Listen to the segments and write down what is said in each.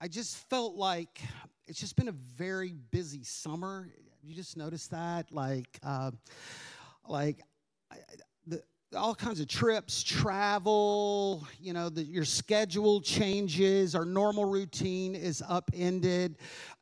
I just felt like it's just been a very busy summer. You just noticed that, like, uh, like I, all kinds of trips, travel, you know, the, your schedule changes, our normal routine is upended.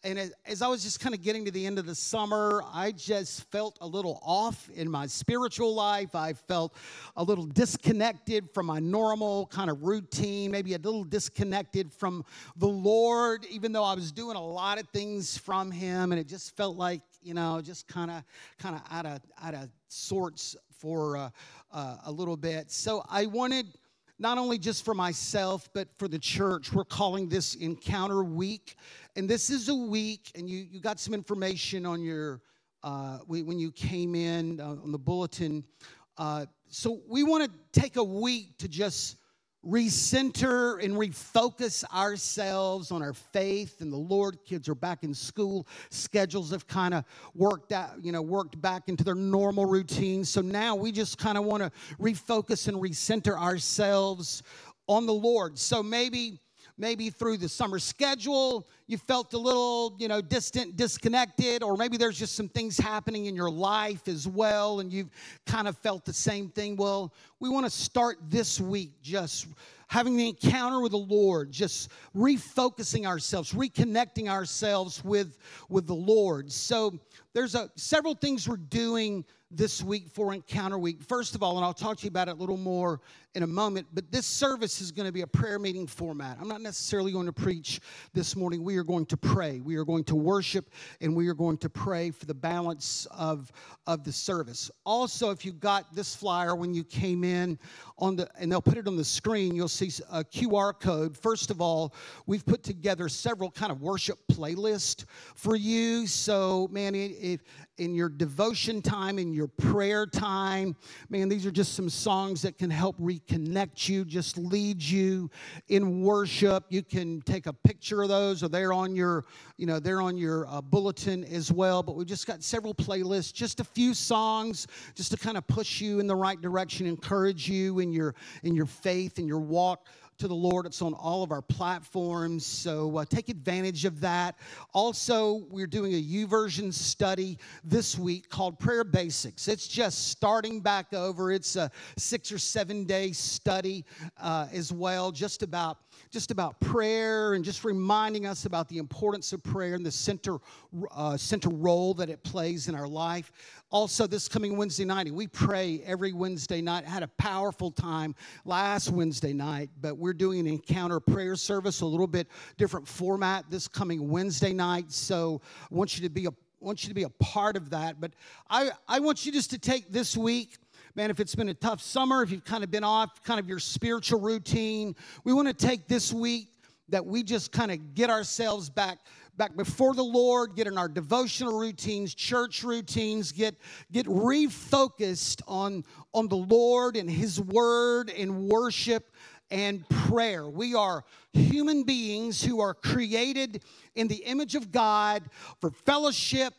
And as, as I was just kind of getting to the end of the summer, I just felt a little off in my spiritual life. I felt a little disconnected from my normal kind of routine, maybe a little disconnected from the Lord, even though I was doing a lot of things from Him. And it just felt like, you know, just kind of, kind of out of, out of sorts for uh, uh, a little bit. So I wanted not only just for myself, but for the church. We're calling this Encounter Week. And this is a week, and you, you got some information on your, uh, when you came in uh, on the bulletin. Uh, so we want to take a week to just recenter and refocus ourselves on our faith and the Lord. Kids are back in school. Schedules have kind of worked out, you know, worked back into their normal routine. So now we just kind of want to refocus and recenter ourselves on the Lord. So maybe maybe through the summer schedule you felt a little you know distant disconnected or maybe there's just some things happening in your life as well and you've kind of felt the same thing. Well we want to start this week just having the encounter with the lord just refocusing ourselves reconnecting ourselves with with the lord. So there's a, several things we're doing this week for Encounter Week. First of all, and I'll talk to you about it a little more in a moment, but this service is going to be a prayer meeting format. I'm not necessarily going to preach this morning. We are going to pray. We are going to worship and we are going to pray for the balance of, of the service. Also, if you got this flyer when you came in on the and they'll put it on the screen, you'll see a QR code. First of all, we've put together several kind of worship playlists for you. So, man, if in your devotion time, in your prayer time. Man, these are just some songs that can help reconnect you, just lead you in worship. You can take a picture of those, or they're on your, you know, they're on your uh, bulletin as well. But we've just got several playlists, just a few songs, just to kind of push you in the right direction, encourage you in your in your faith and your walk to the Lord. It's on all of our platforms, so uh, take advantage of that. Also, we're doing a YouVersion study this week called Prayer Basics. It's just starting back over. It's a six or seven day study uh, as well, just about just about prayer and just reminding us about the importance of prayer and the center, uh, center role that it plays in our life. Also, this coming Wednesday night, we pray every Wednesday night. I had a powerful time last Wednesday night, but we're doing an encounter prayer service, a little bit different format this coming Wednesday night. So I want you to be a want you to be a part of that. But I, I want you just to take this week man, if it's been a tough summer, if you've kind of been off kind of your spiritual routine, we want to take this week that we just kind of get ourselves back back before the Lord, get in our devotional routines, church routines, get get refocused on on the Lord and his word and worship and prayer. We are human beings who are created in the image of God for fellowship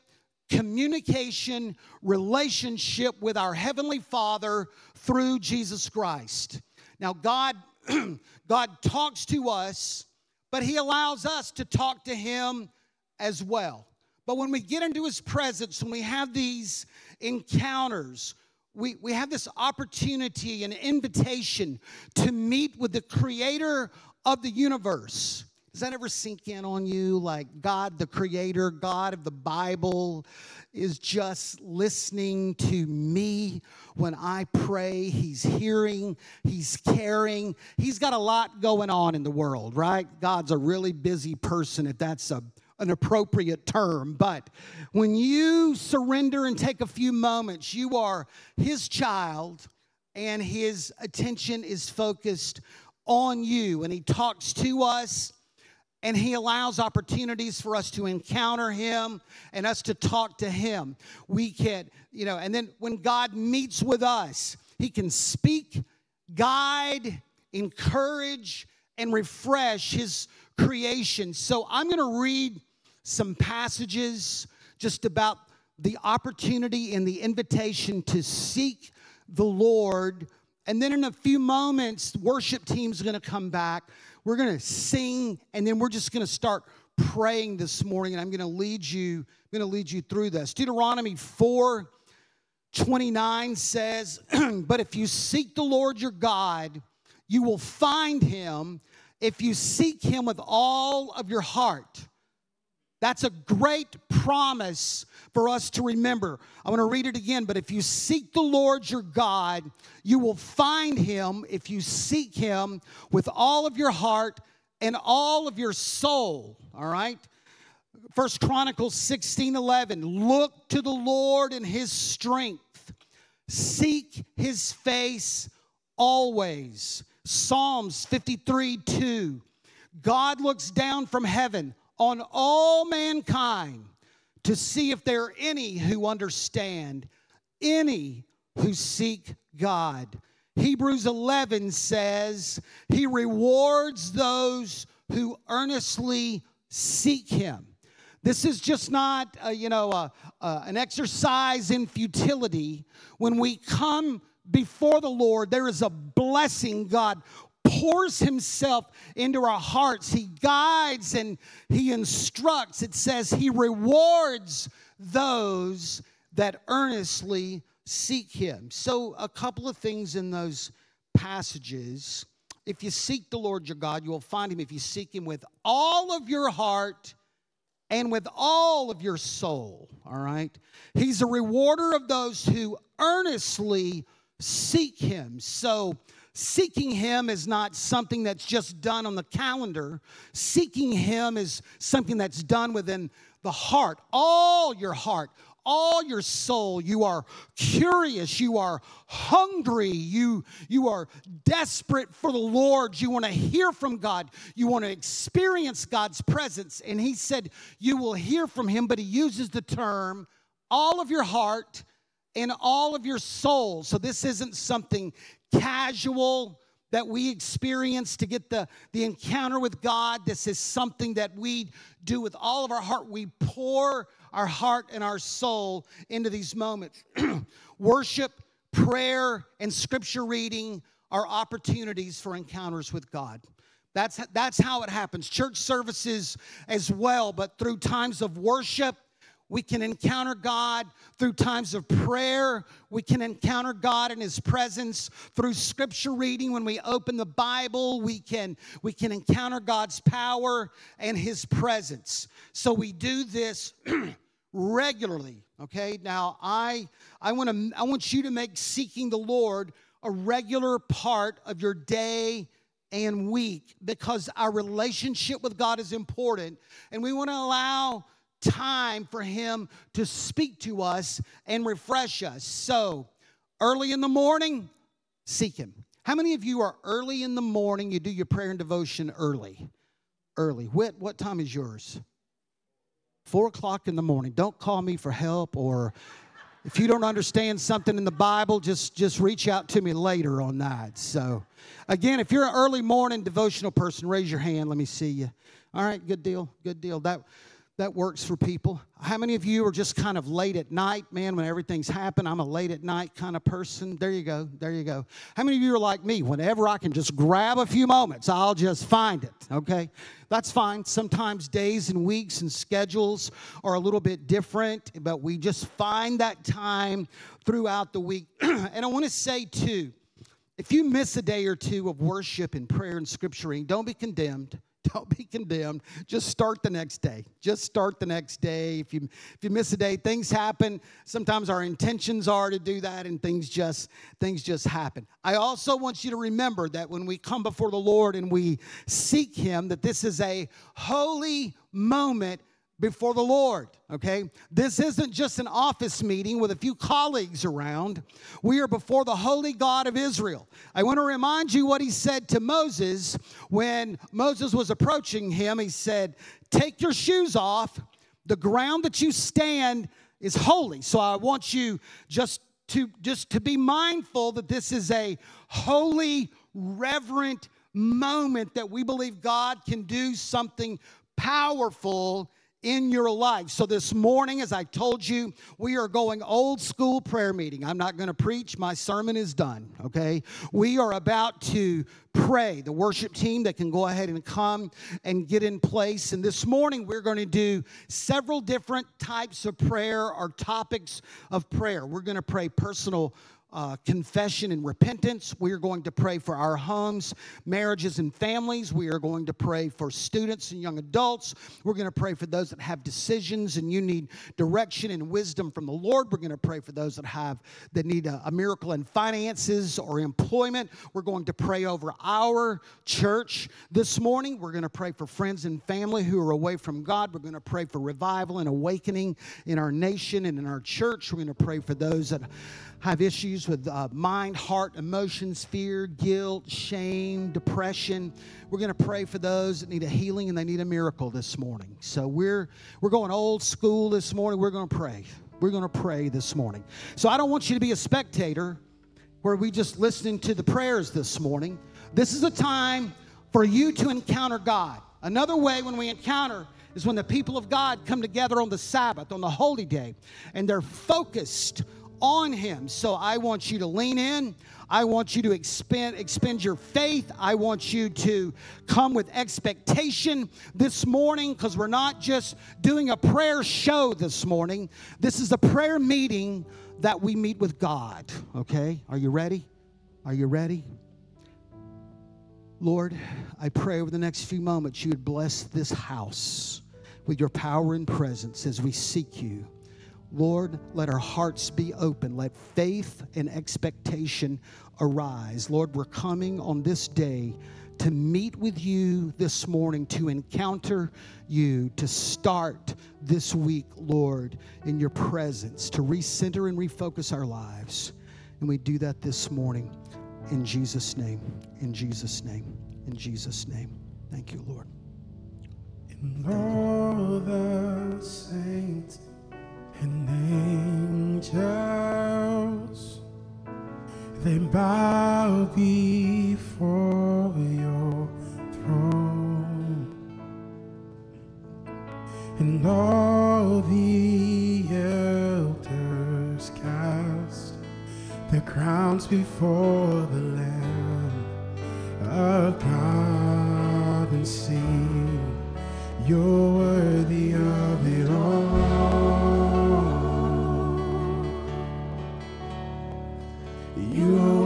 communication, relationship with our Heavenly Father through Jesus Christ. Now, God, God talks to us, but He allows us to talk to Him as well. But when we get into His presence, when we have these encounters, we, we have this opportunity, and invitation to meet with the Creator of the universe. Does that ever sink in on you? Like God, the creator, God of the Bible, is just listening to me when I pray. He's hearing, he's caring. He's got a lot going on in the world, right? God's a really busy person, if that's a, an appropriate term. But when you surrender and take a few moments, you are his child and his attention is focused on you. And he talks to us and he allows opportunities for us to encounter him and us to talk to him. We can you know and then when god meets with us he can speak guide encourage and refresh his creation. So i'm going to read some passages just about the opportunity and the invitation to seek the lord. And then in a few moments worship team's going to come back we're going to sing, and then we're just going to start praying this morning, and I'm going to lead you. I'm going to lead you through this. Deuteronomy 4 29 says, But if you seek the Lord your God, you will find him if you seek him with all of your heart. That's a great promise for us to remember. I want to read it again. But if you seek the Lord your God, you will find him if you seek him with all of your heart and all of your soul. All right? First Chronicles 16 11. Look to the Lord in his strength, seek his face always. Psalms 53 2. God looks down from heaven on all mankind to see if there are any who understand, any who seek God. Hebrews 11 says, He rewards those who earnestly seek Him. This is just not, uh, you know, uh, uh, an exercise in futility. When we come before the Lord, there is a blessing God pours himself into our hearts. He guides and he instructs. It says he rewards those that earnestly seek him. So, a couple of things in those passages. If you seek the Lord your God, you will find him if you seek him with all of your heart and with all of your soul. All right? He's a rewarder of those who earnestly seek him. So, Seeking Him is not something that's just done on the calendar. Seeking Him is something that's done within the heart, all your heart, all your soul. You are curious, you are hungry, you, you are desperate for the Lord. You want to hear from God, you want to experience God's presence. And He said, You will hear from Him, but He uses the term all of your heart and all of your soul. So this isn't something casual that we experience to get the, the encounter with God. This is something that we do with all of our heart. We pour our heart and our soul into these moments. Worship, prayer, and scripture reading are opportunities for encounters with God. That's, that's how it happens. Church services as well, but through times of worship we can encounter God through times of prayer. We can encounter God in His presence through scripture reading. When we open the Bible, we can, we can encounter God's power and His presence. So we do this regularly. Okay, now I, I, wanna, I want you to make seeking the Lord a regular part of your day and week because our relationship with God is important and we want to allow time for Him to speak to us and refresh us. So, early in the morning, seek Him. How many of you are early in the morning? You do your prayer and devotion early. Early. What, what time is yours? Four o'clock in the morning. Don't call me for help or if you don't understand something in the Bible, just, just reach out to me later on that. So, again, if you're an early morning devotional person, raise your hand. Let me see you. All right, good deal, good deal. That that works for people. How many of you are just kind of late at night, man, when everything's happened? I'm a late at night kind of person. There you go. There you go. How many of you are like me? Whenever I can just grab a few moments, I'll just find it, okay? That's fine. Sometimes days and weeks and schedules are a little bit different, but we just find that time throughout the week. and I want to say, too, if you miss a day or two of worship and prayer and scripturing, don't be condemned don't be condemned. Just start the next day. Just start the next day. If you if you miss a day, things happen. Sometimes our intentions are to do that and things just things just happen. I also want you to remember that when we come before the Lord and we seek him that this is a holy moment before the Lord, okay? This isn't just an office meeting with a few colleagues around. We are before the holy God of Israel. I want to remind you what he said to Moses when Moses was approaching him. He said, Take your shoes off. The ground that you stand is holy. So I want you just to just to be mindful that this is a holy, reverent moment that we believe God can do something powerful in your life. So, this morning, as I told you, we are going old school prayer meeting. I'm not going to preach, my sermon is done, okay? We are about to pray. The worship team that can go ahead and come and get in place. And this morning, we're going to do several different types of prayer or topics of prayer. We're going to pray personal uh, confession and repentance. We are going to pray for our homes, marriages, and families. We are going to pray for students and young adults. We're going to pray for those that have decisions and you need direction and wisdom from the Lord. We're going to pray for those that have that need a, a miracle in finances or employment. We're going to pray over our church this morning. We're going to pray for friends and family who are away from God. We're going to pray for revival and awakening in our nation and in our church. We're going to pray for those that have issues with uh, mind, heart, emotions, fear, guilt, shame, depression. We're going to pray for those that need a healing and they need a miracle this morning. So we're we're going old school this morning. We're going to pray. We're going to pray this morning. So I don't want you to be a spectator where we just listening to the prayers this morning. This is a time for you to encounter God. Another way when we encounter is when the people of God come together on the Sabbath, on the holy day, and they're focused on Him. So I want you to lean in. I want you to expend, expend your faith. I want you to come with expectation this morning because we're not just doing a prayer show this morning. This is a prayer meeting that we meet with God. Okay? Are you ready? Are you ready? Lord, I pray over the next few moments you would bless this house with your power and presence as we seek you. Lord, let our hearts be open. Let faith and expectation arise. Lord, we're coming on this day to meet with you this morning, to encounter you, to start this week, Lord, in your presence, to recenter and refocus our lives. And we do that this morning in Jesus' name, in Jesus' name, in Jesus' name. Thank you, Lord. All the saints and angels they bow before your throne. And all the elders cast their crowns before the lamb of God and sing you're worthy of it all You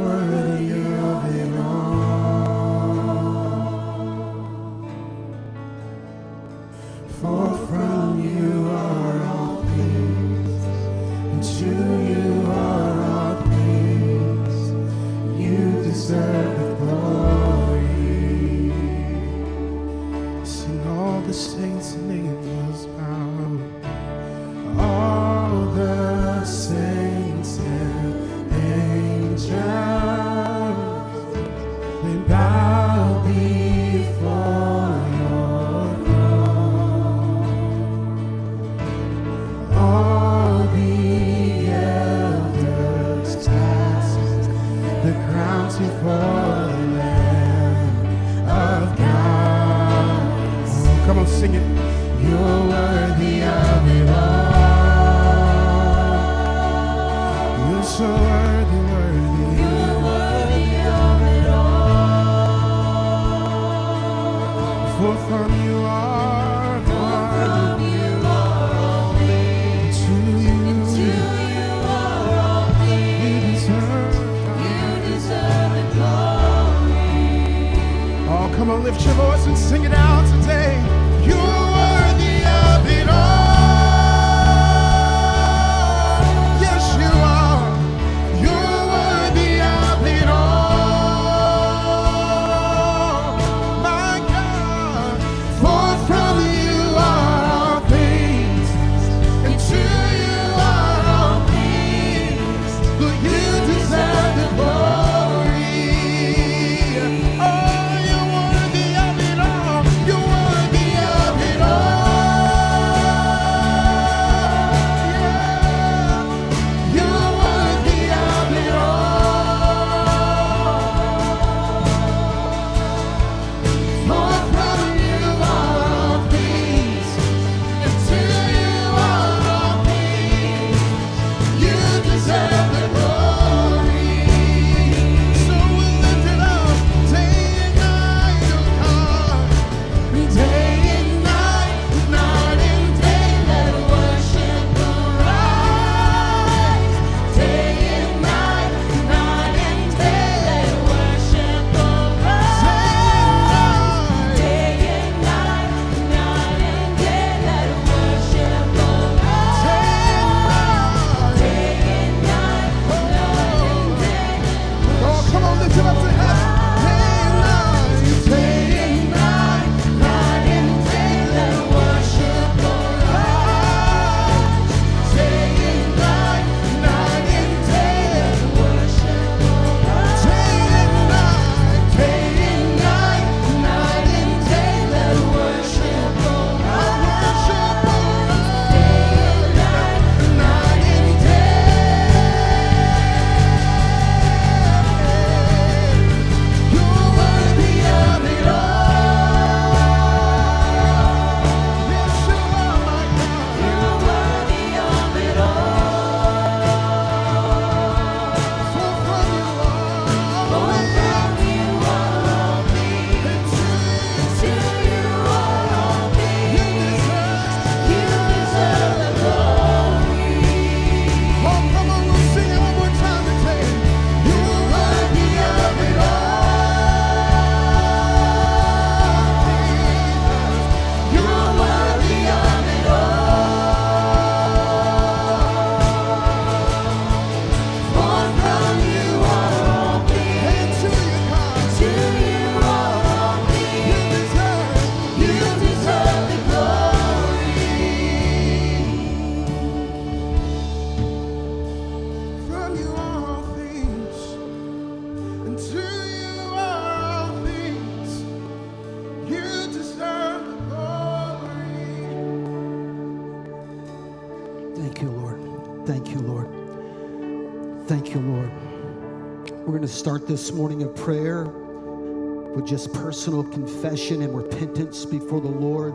just personal confession and repentance before the Lord.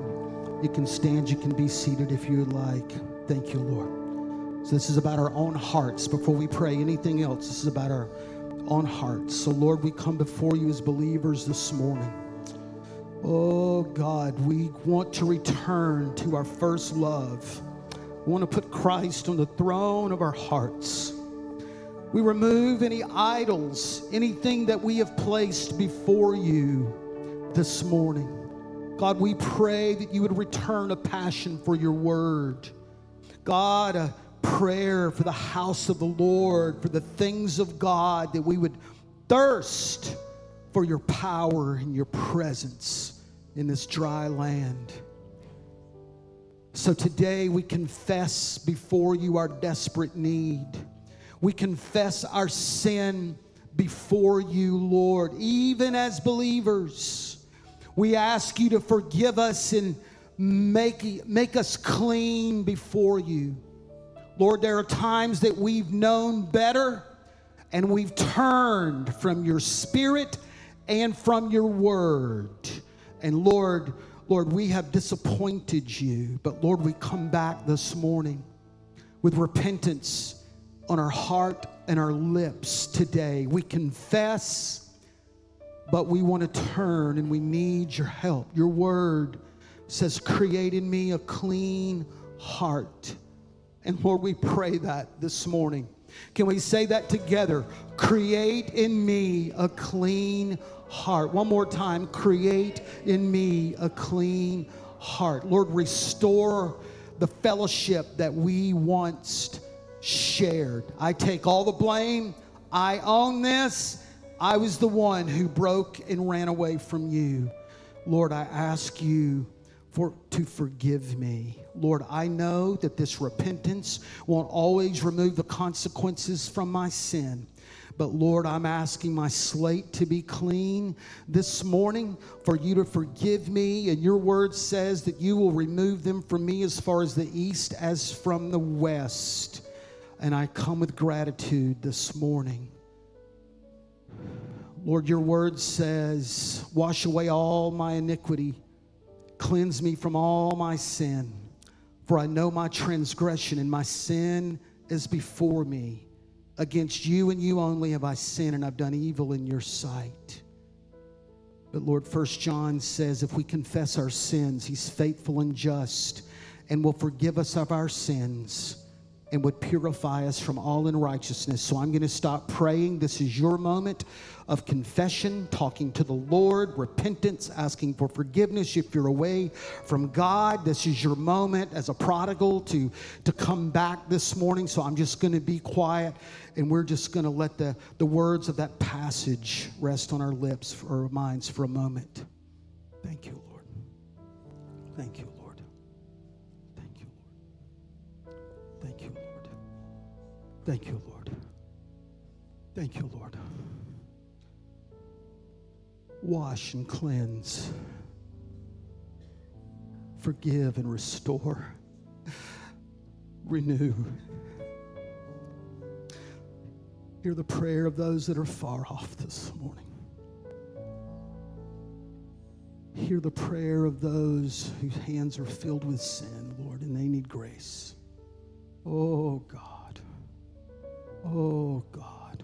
You can stand, you can be seated if you would like. Thank you, Lord. So, this is about our own hearts before we pray anything else. This is about our own hearts. So, Lord, we come before you as believers this morning. Oh, God, we want to return to our first love. We want to put Christ on the throne of our hearts. We remove any idols, anything that we have placed before you this morning. God, we pray that you would return a passion for your word. God, a prayer for the house of the Lord, for the things of God, that we would thirst for your power and your presence in this dry land. So today we confess before you our desperate need. We confess our sin before you, Lord, even as believers. We ask you to forgive us and make, make us clean before you. Lord, there are times that we've known better and we've turned from your spirit and from your word. And Lord, Lord, we have disappointed you, but Lord, we come back this morning with repentance on our heart and our lips today. We confess, but we want to turn and we need your help. Your word says, Create in me a clean heart. And Lord, we pray that this morning. Can we say that together? Create in me a clean heart. One more time. Create in me a clean heart. Lord, restore the fellowship that we once shared. I take all the blame. I own this. I was the one who broke and ran away from you. Lord, I ask you for to forgive me. Lord, I know that this repentance won't always remove the consequences from my sin. But Lord, I'm asking my slate to be clean this morning for you to forgive me. And your word says that you will remove them from me as far as the east as from the west. And I come with gratitude this morning. Lord, your word says, Wash away all my iniquity, cleanse me from all my sin. For I know my transgression, and my sin is before me. Against you and you only have I sinned, and I've done evil in your sight. But Lord, First John says, if we confess our sins, He's faithful and just and will forgive us of our sins and would purify us from all unrighteousness. So I'm going to stop praying. This is your moment of confession, talking to the Lord, repentance, asking for forgiveness if you're away from God. This is your moment as a prodigal to, to come back this morning. So I'm just going to be quiet and we're just going to let the, the words of that passage rest on our lips or our minds for a moment. Thank you, Lord. Thank you, Lord. Thank you, Lord. Thank you. Thank you, Lord. Thank you, Lord. Wash and cleanse. Forgive and restore. Renew. Hear the prayer of those that are far off this morning. Hear the prayer of those whose hands are filled with sin, Lord, and they need grace. Oh, God. Oh, God.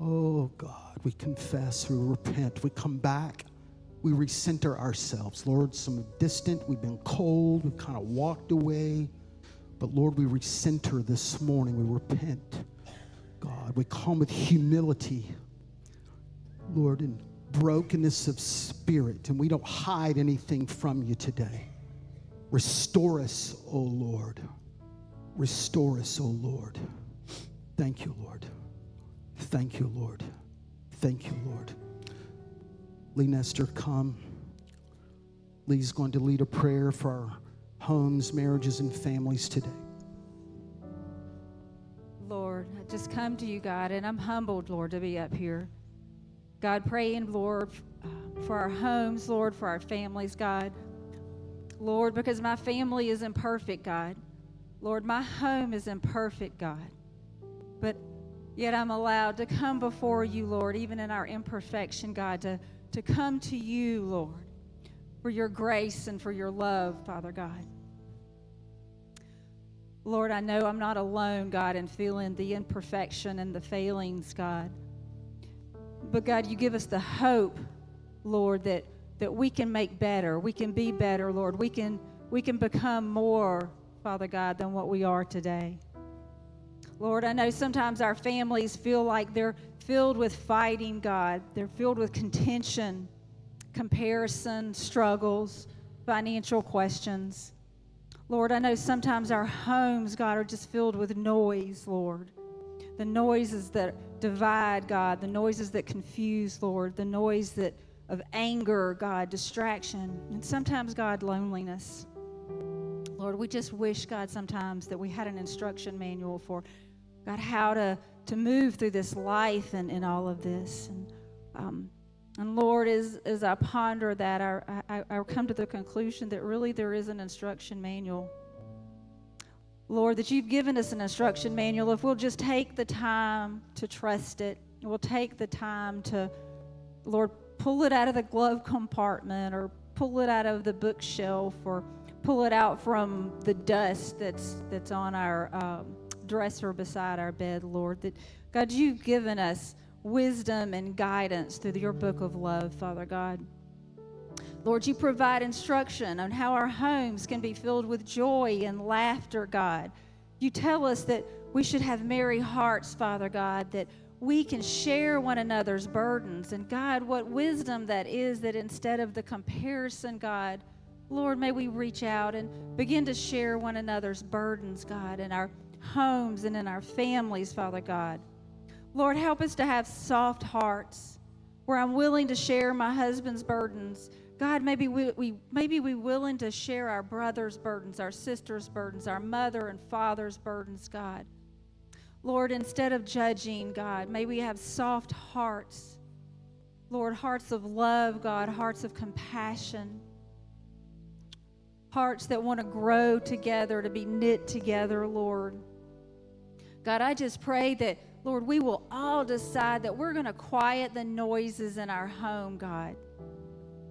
Oh, God. We confess, we repent, we come back, we recenter ourselves. Lord, some distant, we've been cold, we've kind of walked away. But Lord, we recenter this morning, we repent. God, we come with humility, Lord, and brokenness of spirit, and we don't hide anything from you today. Restore us, O Lord. Restore us, O Lord. Thank you, Lord. Thank you, Lord. Thank you, Lord. Lee Nestor, come. Lee's going to lead a prayer for our homes, marriages, and families today. Lord, I just come to you, God, and I'm humbled, Lord, to be up here. God, praying, Lord, uh, for our homes, Lord, for our families, God. Lord, because my family isn't perfect, God. Lord, my home is imperfect, God. But yet I'm allowed to come before you, Lord, even in our imperfection, God, to, to come to you, Lord, for your grace and for your love, Father God. Lord, I know I'm not alone, God, in feeling the imperfection and the failings, God. But God, you give us the hope, Lord, that, that we can make better. We can be better, Lord. We can, we can become more, Father God, than what we are today. Lord, I know sometimes our families feel like they're filled with fighting, God. They're filled with contention, comparison, struggles, financial questions. Lord, I know sometimes our homes, God, are just filled with noise, Lord. The noises that divide, God, the noises that confuse, Lord, the noise that of anger, God, distraction, and sometimes, God, loneliness. Lord, we just wish, God, sometimes that we had an instruction manual for, God, how to, to move through this life and, and all of this. And, um, and Lord, as, as I ponder that, I, I, I come to the conclusion that really there is an instruction manual. Lord, that you've given us an instruction manual. If we'll just take the time to trust it, we'll take the time to, Lord, pull it out of the glove compartment or pull it out of the bookshelf or pull it out from the dust that's, that's on our um, dresser beside our bed, Lord. That, God, you've given us wisdom and guidance through your book of love, Father God. Lord, you provide instruction on how our homes can be filled with joy and laughter, God. You tell us that we should have merry hearts, Father God, that we can share one another's burdens. And God, what wisdom that is that instead of the comparison, God, Lord, may we reach out and begin to share one another's burdens, God, and our homes and in our families, Father God. Lord, help us to have soft hearts where I'm willing to share my husband's burdens. God, maybe we, we maybe we willing to share our brother's burdens, our sister's burdens, our mother and father's burdens, God. Lord, instead of judging, God, may we have soft hearts. Lord, hearts of love, God, hearts of compassion, hearts that want to grow together, to be knit together, Lord. God, I just pray that Lord, we will all decide that we're going to quiet the noises in our home, God.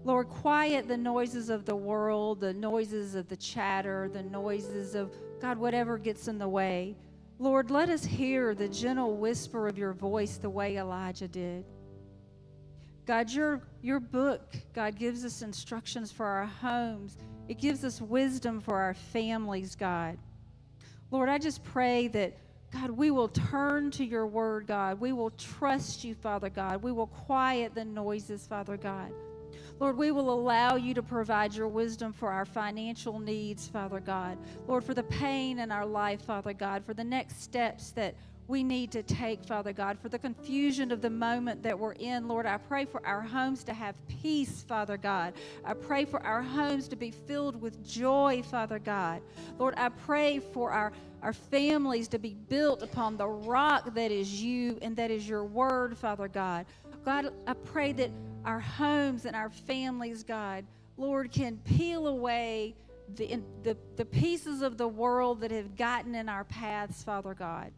Lord, quiet the noises of the world, the noises of the chatter, the noises of, God, whatever gets in the way. Lord, let us hear the gentle whisper of your voice the way Elijah did. God, your, your book, God, gives us instructions for our homes. It gives us wisdom for our families, God. Lord, I just pray that God, we will turn to your word, God. We will trust you, Father God. We will quiet the noises, Father God. Lord, we will allow you to provide your wisdom for our financial needs, Father God. Lord, for the pain in our life, Father God, for the next steps that we need to take, Father God, for the confusion of the moment that we're in. Lord, I pray for our homes to have peace, Father God. I pray for our homes to be filled with joy, Father God. Lord, I pray for our, our families to be built upon the rock that is you and that is your word, Father God. God, I pray that our homes and our families, God, Lord, can peel away the, the, the pieces of the world that have gotten in our paths, Father God.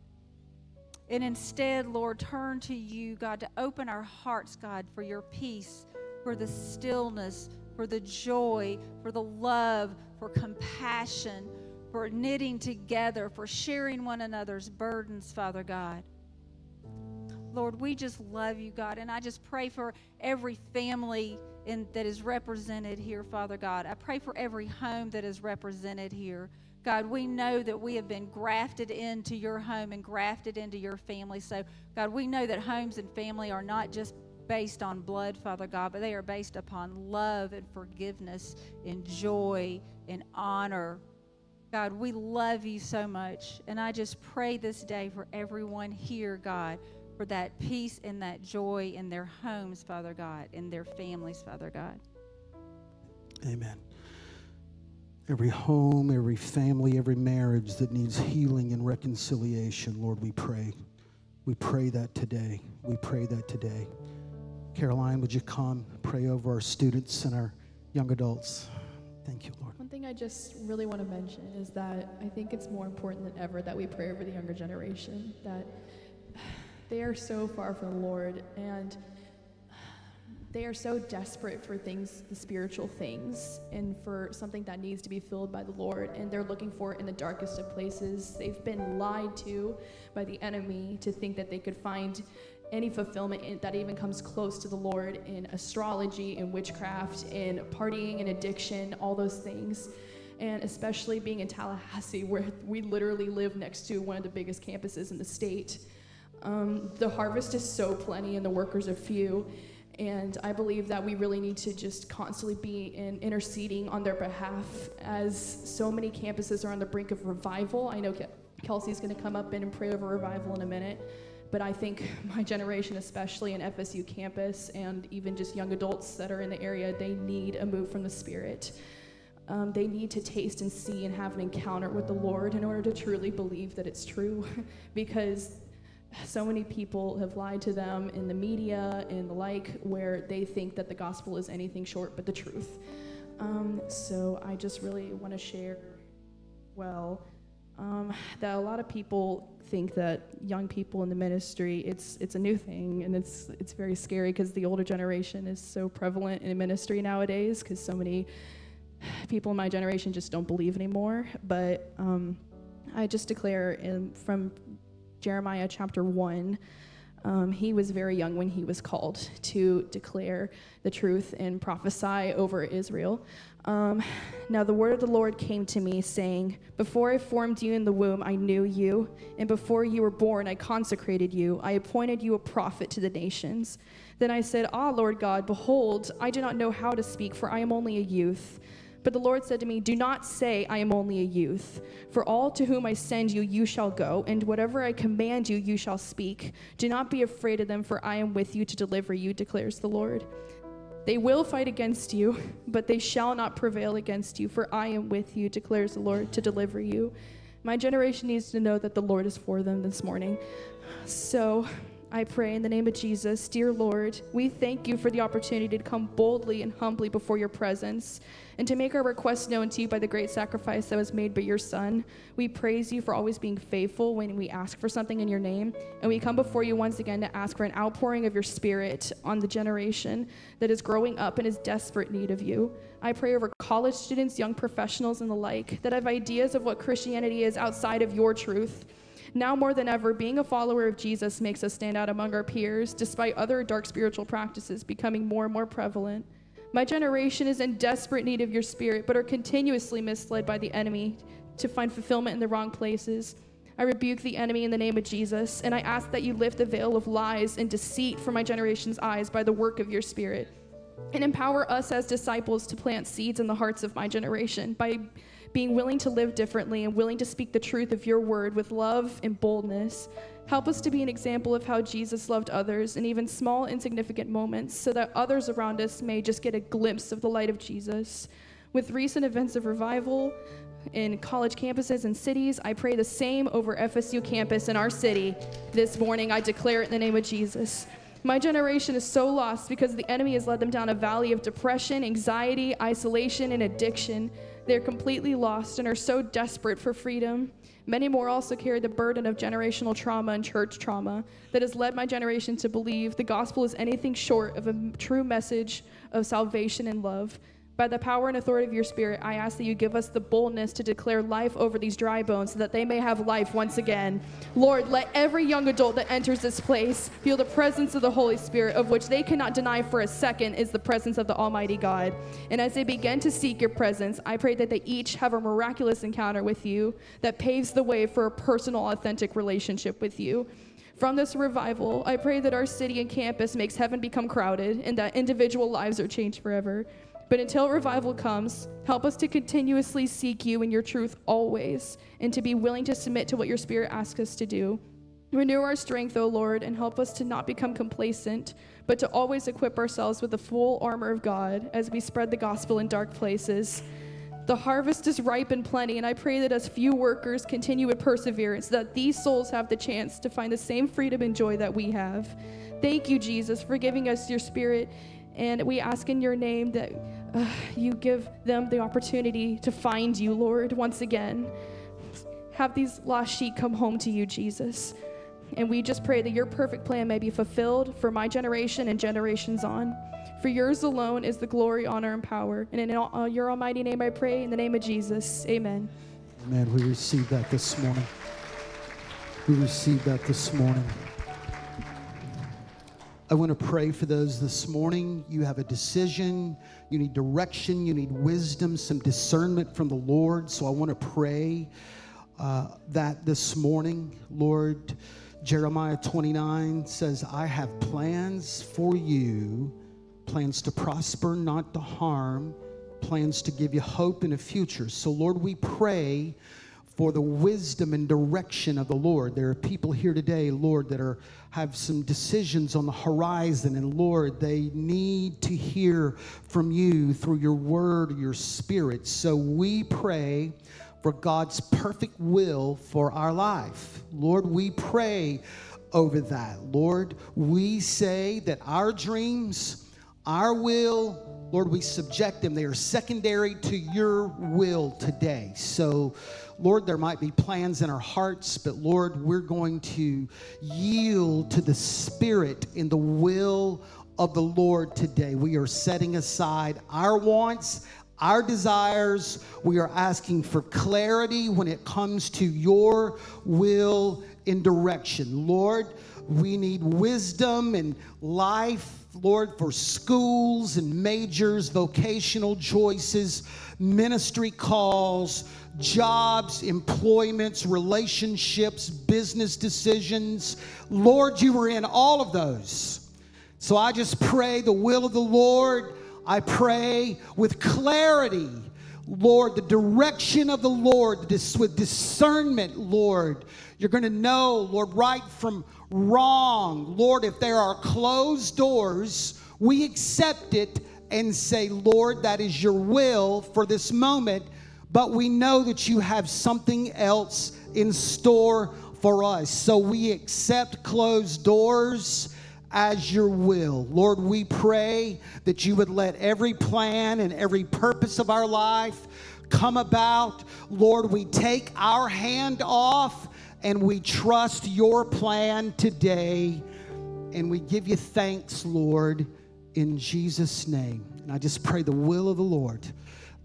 And instead, Lord, turn to you, God, to open our hearts, God, for your peace, for the stillness, for the joy, for the love, for compassion, for knitting together, for sharing one another's burdens, Father God. Lord, we just love you, God. And I just pray for every family in, that is represented here, Father God. I pray for every home that is represented here. God, we know that we have been grafted into your home and grafted into your family. So, God, we know that homes and family are not just based on blood, Father God, but they are based upon love and forgiveness and joy and honor. God, we love you so much. And I just pray this day for everyone here, God, for that peace and that joy in their homes, Father God, in their families, Father God. Amen. Every home, every family, every marriage that needs healing and reconciliation, Lord, we pray. We pray that today. We pray that today. Caroline, would you come pray over our students and our young adults? Thank you, Lord. I just really want to mention is that I think it's more important than ever that we pray over the younger generation, that they are so far from the Lord and they are so desperate for things, the spiritual things, and for something that needs to be filled by the Lord, and they're looking for it in the darkest of places. They've been lied to by the enemy to think that they could find any fulfillment in, that even comes close to the Lord in astrology, in witchcraft, in partying and addiction, all those things. And especially being in Tallahassee, where we literally live next to one of the biggest campuses in the state. Um, the harvest is so plenty and the workers are few. And I believe that we really need to just constantly be in interceding on their behalf as so many campuses are on the brink of revival. I know Ke- Kelsey's going to come up and pray over revival in a minute. But I think my generation, especially in FSU campus and even just young adults that are in the area, they need a move from the Spirit. Um, they need to taste and see and have an encounter with the Lord in order to truly believe that it's true. because so many people have lied to them in the media and the like, where they think that the gospel is anything short but the truth. Um, so I just really want to share, well, um, that a lot of people think that young people in the ministry it's it's a new thing and it's it's very scary because the older generation is so prevalent in ministry nowadays because so many people in my generation just don't believe anymore but um, i just declare in, from jeremiah chapter 1 um, he was very young when he was called to declare the truth and prophesy over Israel. Um, now, the word of the Lord came to me, saying, Before I formed you in the womb, I knew you, and before you were born, I consecrated you. I appointed you a prophet to the nations. Then I said, Ah, Lord God, behold, I do not know how to speak, for I am only a youth. But the Lord said to me, Do not say, I am only a youth. For all to whom I send you, you shall go, and whatever I command you, you shall speak. Do not be afraid of them, for I am with you to deliver you, declares the Lord. They will fight against you, but they shall not prevail against you, for I am with you, declares the Lord, to deliver you. My generation needs to know that the Lord is for them this morning. So I pray in the name of Jesus, dear Lord, we thank you for the opportunity to come boldly and humbly before your presence and to make our requests known to you by the great sacrifice that was made by your Son. We praise you for always being faithful when we ask for something in your name. And we come before you once again to ask for an outpouring of your Spirit on the generation that is growing up and is desperate need of you. I pray over college students, young professionals, and the like that have ideas of what Christianity is outside of your truth. Now more than ever, being a follower of Jesus makes us stand out among our peers, despite other dark spiritual practices becoming more and more prevalent. My generation is in desperate need of your spirit, but are continuously misled by the enemy to find fulfillment in the wrong places. I rebuke the enemy in the name of Jesus, and I ask that you lift the veil of lies and deceit from my generation's eyes by the work of your spirit. And empower us as disciples to plant seeds in the hearts of my generation by being willing to live differently and willing to speak the truth of your word with love and boldness. Help us to be an example of how Jesus loved others in even small, insignificant moments so that others around us may just get a glimpse of the light of Jesus. With recent events of revival in college campuses and cities, I pray the same over FSU campus in our city this morning. I declare it in the name of Jesus. My generation is so lost because the enemy has led them down a valley of depression, anxiety, isolation, and addiction. They're completely lost and are so desperate for freedom. Many more also carry the burden of generational trauma and church trauma that has led my generation to believe the gospel is anything short of a true message of salvation and love. By the power and authority of your Spirit, I ask that you give us the boldness to declare life over these dry bones so that they may have life once again. Lord, let every young adult that enters this place feel the presence of the Holy Spirit, of which they cannot deny for a second is the presence of the Almighty God. And as they begin to seek your presence, I pray that they each have a miraculous encounter with you that paves the way for a personal, authentic relationship with you. From this revival, I pray that our city and campus makes heaven become crowded and that individual lives are changed forever. But until revival comes, help us to continuously seek you and your truth always, and to be willing to submit to what your Spirit asks us to do. Renew our strength, O Lord, and help us to not become complacent, but to always equip ourselves with the full armor of God as we spread the gospel in dark places. The harvest is ripe and plenty, and I pray that as few workers continue with perseverance, that these souls have the chance to find the same freedom and joy that we have. Thank you, Jesus, for giving us your spirit, and we ask in your name that uh, you give them the opportunity to find you, Lord, once again. Have these lost sheep come home to you, Jesus. And we just pray that your perfect plan may be fulfilled for my generation and generations on. For yours alone is the glory, honor, and power. And in uh, your almighty name I pray, in the name of Jesus. Amen. Amen. We received that this morning. We received that this morning. I want to pray for those this morning. You have a decision, you need direction, you need wisdom, some discernment from the Lord. So I want to pray uh, that this morning, Lord. Jeremiah 29 says, I have plans for you, plans to prosper, not to harm, plans to give you hope in a future. So, Lord, we pray for the wisdom and direction of the Lord. There are people here today, Lord, that are have some decisions on the horizon and Lord, they need to hear from you through your word, your spirit. So we pray for God's perfect will for our life. Lord, we pray over that. Lord, we say that our dreams, our will, Lord, we subject them. They are secondary to your will today. So, Lord, there might be plans in our hearts, but Lord, we're going to yield to the Spirit in the will of the Lord today. We are setting aside our wants, our desires. We are asking for clarity when it comes to your will and direction. Lord, we need wisdom and life, Lord, for schools and majors, vocational choices, ministry calls, jobs, employments, relationships, business decisions. Lord, you were in all of those. So I just pray the will of the Lord I pray with clarity, Lord, the direction of the Lord, this, with discernment, Lord. You're going to know, Lord, right from wrong. Lord, if there are closed doors, we accept it and say, Lord, that is your will for this moment, but we know that you have something else in store for us. So we accept closed doors as your will. Lord, we pray that you would let every plan and every purpose of our life come about. Lord, we take our hand off and we trust your plan today. And we give you thanks, Lord, in Jesus' name. And I just pray the will of the Lord.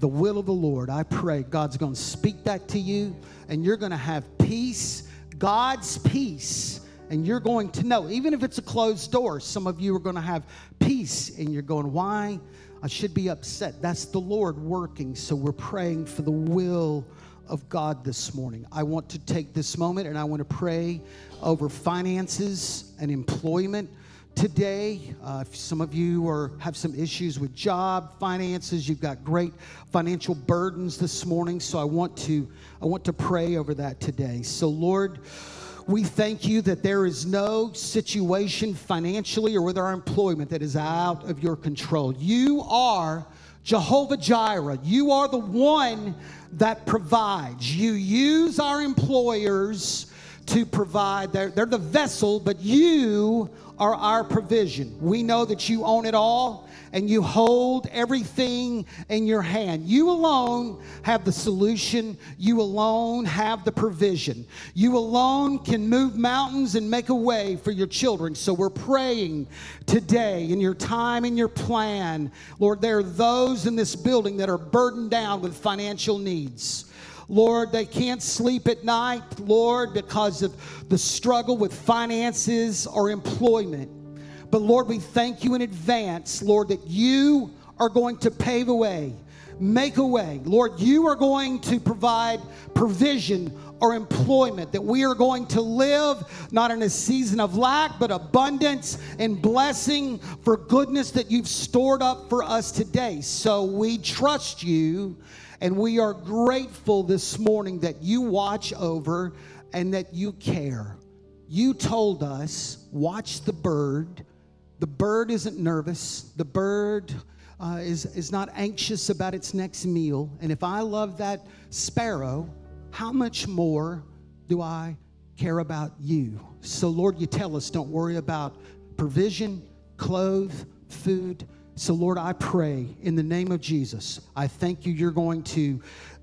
The will of the Lord. I pray God's going to speak that to you and you're going to have peace, God's peace and you're going to know, even if it's a closed door, some of you are going to have peace and you're going, Why? I should be upset. That's the Lord working. So we're praying for the will of God this morning. I want to take this moment and I want to pray over finances and employment today. Uh, some of you are have some issues with job finances, you've got great financial burdens this morning. So I want to I want to pray over that today. So Lord. We thank you that there is no situation financially or with our employment that is out of your control. You are Jehovah Jireh. You are the one that provides. You use our employers to provide. They're, they're the vessel, but you are our provision. We know that you own it all and you hold everything in your hand. You alone have the solution. You alone have the provision. You alone can move mountains and make a way for your children. So we're praying today in your time and your plan. Lord, there are those in this building that are burdened down with financial needs. Lord, they can't sleep at night, Lord, because of the struggle with finances or employment. But Lord, we thank you in advance, Lord, that you are going to pave a way, make a way. Lord, you are going to provide provision or employment, that we are going to live not in a season of lack, but abundance and blessing for goodness that you've stored up for us today. So we trust you and we are grateful this morning that you watch over and that you care. You told us, watch the bird the bird isn't nervous. The bird uh, is, is not anxious about its next meal. And if I love that sparrow, how much more do I care about you? So, Lord, you tell us don't worry about provision, clothes, food. So, Lord, I pray in the name of Jesus, I thank you. You're going to,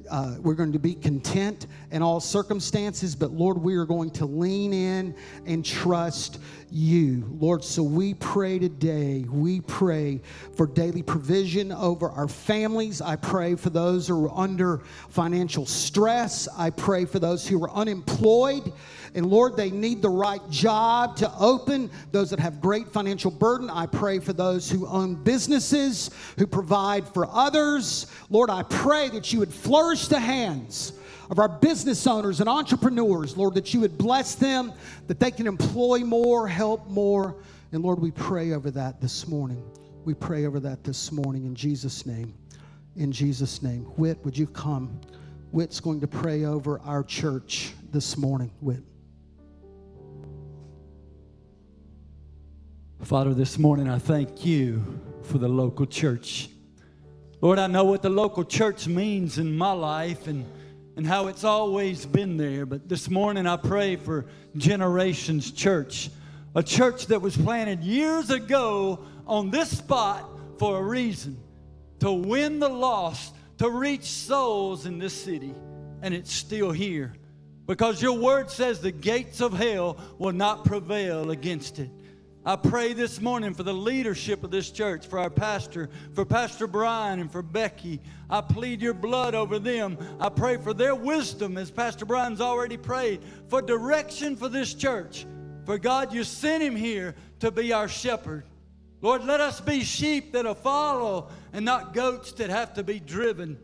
uh, we're going to be content in all circumstances, but Lord, we are going to lean in and trust you. Lord, so we pray today, we pray for daily provision over our families. I pray for those who are under financial stress. I pray for those who are unemployed. And Lord, they need the right job to open. Those that have great financial burden, I pray for those who own businesses, who provide for others. Lord, I pray that you would flourish the hands of our business owners and entrepreneurs, Lord, that you would bless them, that they can employ more, help more. And Lord, we pray over that this morning. We pray over that this morning in Jesus' name. In Jesus' name. Whit, would you come? Whit's going to pray over our church this morning. Whit. Father, this morning I thank you for the local church. Lord, I know what the local church means in my life and, and how it's always been there. But this morning I pray for Generations Church, a church that was planted years ago on this spot for a reason to win the lost, to reach souls in this city. And it's still here because your word says the gates of hell will not prevail against it. I pray this morning for the leadership of this church, for our pastor, for Pastor Brian, and for Becky. I plead your blood over them. I pray for their wisdom, as Pastor Brian's already prayed, for direction for this church. For God, you sent him here to be our shepherd. Lord, let us be sheep that'll follow and not goats that have to be driven.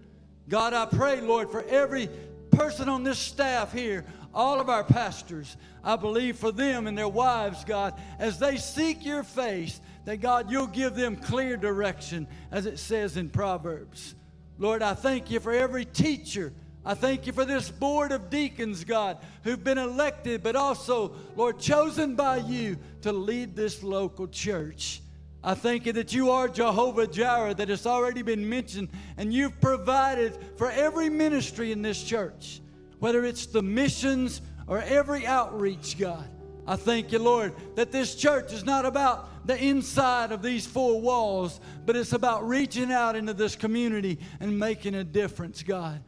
God, I pray, Lord, for every person on this staff here, all of our pastors. I believe for them and their wives, God, as they seek your face, that God, you'll give them clear direction, as it says in Proverbs. Lord, I thank you for every teacher. I thank you for this board of deacons, God, who've been elected, but also, Lord, chosen by you to lead this local church. I thank you that you are Jehovah Jireh, that has already been mentioned, and you've provided for every ministry in this church, whether it's the missions or every outreach, God. I thank you, Lord, that this church is not about the inside of these four walls, but it's about reaching out into this community and making a difference, God.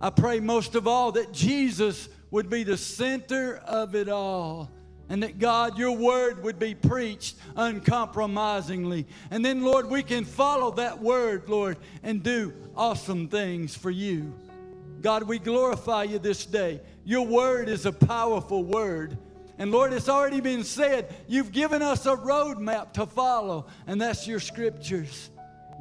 I pray most of all that Jesus would be the center of it all. And that God, your word would be preached uncompromisingly. And then, Lord, we can follow that word, Lord, and do awesome things for you. God, we glorify you this day. Your word is a powerful word. And Lord, it's already been said, you've given us a roadmap to follow, and that's your scriptures.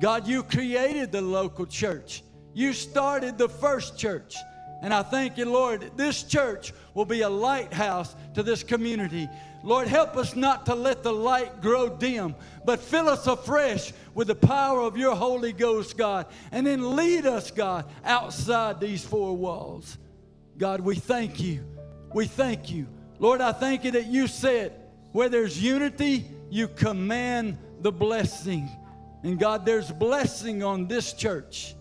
God, you created the local church. You started the first church. And I thank you, Lord, this church will be a lighthouse to this community. Lord, help us not to let the light grow dim, but fill us afresh with the power of your Holy Ghost, God, and then lead us, God, outside these four walls. God, we thank you. We thank you. Lord, I thank you that you said, where there's unity, you command the blessing. And God, there's blessing on this church.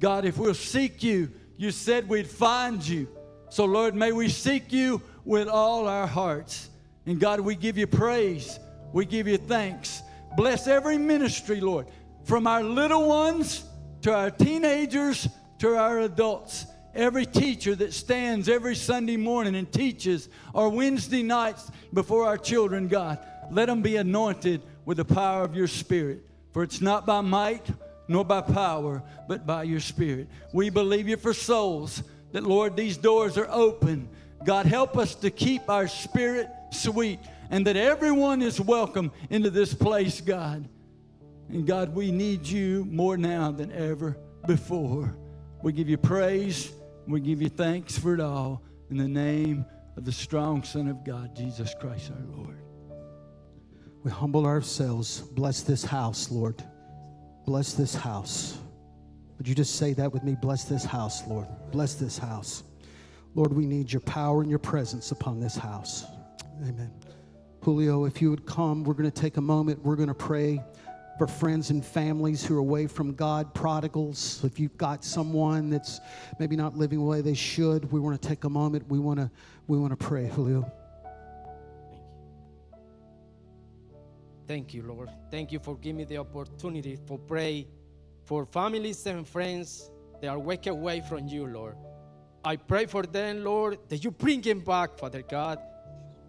God, if we'll seek you, you said we'd find you. So, Lord, may we seek you with all our hearts. And God, we give you praise. We give you thanks. Bless every ministry, Lord, from our little ones to our teenagers to our adults. Every teacher that stands every Sunday morning and teaches, or Wednesday nights before our children, God, let them be anointed with the power of your Spirit. For it's not by might nor by power, but by your Spirit. We believe you for souls that, Lord, these doors are open. God, help us to keep our spirit sweet and that everyone is welcome into this place, God. And God, we need you more now than ever before. We give you praise. We give you thanks for it all in the name of the strong Son of God, Jesus Christ our Lord. We humble ourselves. Bless this house, Lord. Bless this house. Would you just say that with me? Bless this house, Lord. Bless this house. Lord, we need your power and your presence upon this house. Amen. Julio, if you would come, we're going to take a moment. We're going to pray for friends and families who are away from God, prodigals. If you've got someone that's maybe not living the way they should, we want to take a moment. We want to we want to pray, Julio. Thank you, Lord. Thank you for giving me the opportunity for pray for families and friends that are way away from you, Lord. I pray for them, Lord, that you bring him back, Father God.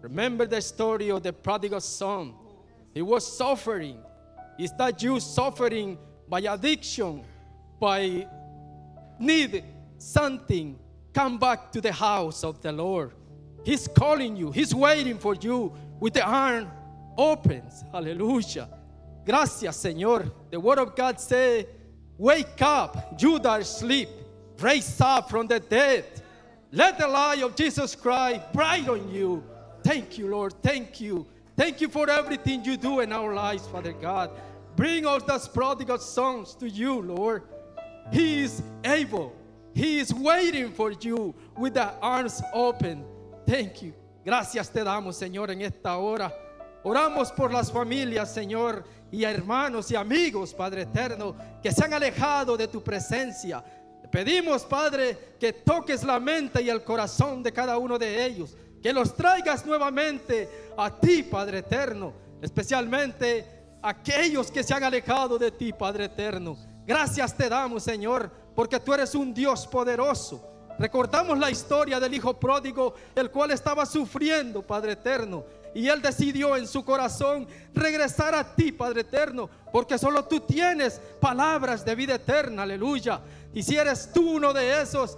Remember the story of the prodigal son. He was suffering. Is that you suffering by addiction, by need something? Come back to the house of the Lord. He's calling you. He's waiting for you with the arm opens. Hallelujah. Gracias, Señor. The word of God say, "Wake up, that sleep. Raise up from the dead. Let the light of Jesus Christ bright on you." Thank you, Lord. Thank you. Thank you for everything you do in our lives, Father God. Bring us those prodigal sons to you, Lord. He is able. He is waiting for you with the arms open. Thank you. Gracias te damos, Señor, en esta hora. Oramos por las familias, Señor, y hermanos y amigos, Padre eterno, que se han alejado de tu presencia. Pedimos, Padre, que toques la mente y el corazón de cada uno de ellos, que los traigas nuevamente a ti, Padre eterno, especialmente aquellos que se han alejado de ti, Padre eterno. Gracias te damos, Señor, porque tú eres un Dios poderoso. Recordamos la historia del hijo pródigo, el cual estaba sufriendo, Padre eterno. Y él decidió en su corazón regresar a ti, Padre eterno, porque solo tú tienes palabras de vida eterna, aleluya. Y si eres tú uno de esos,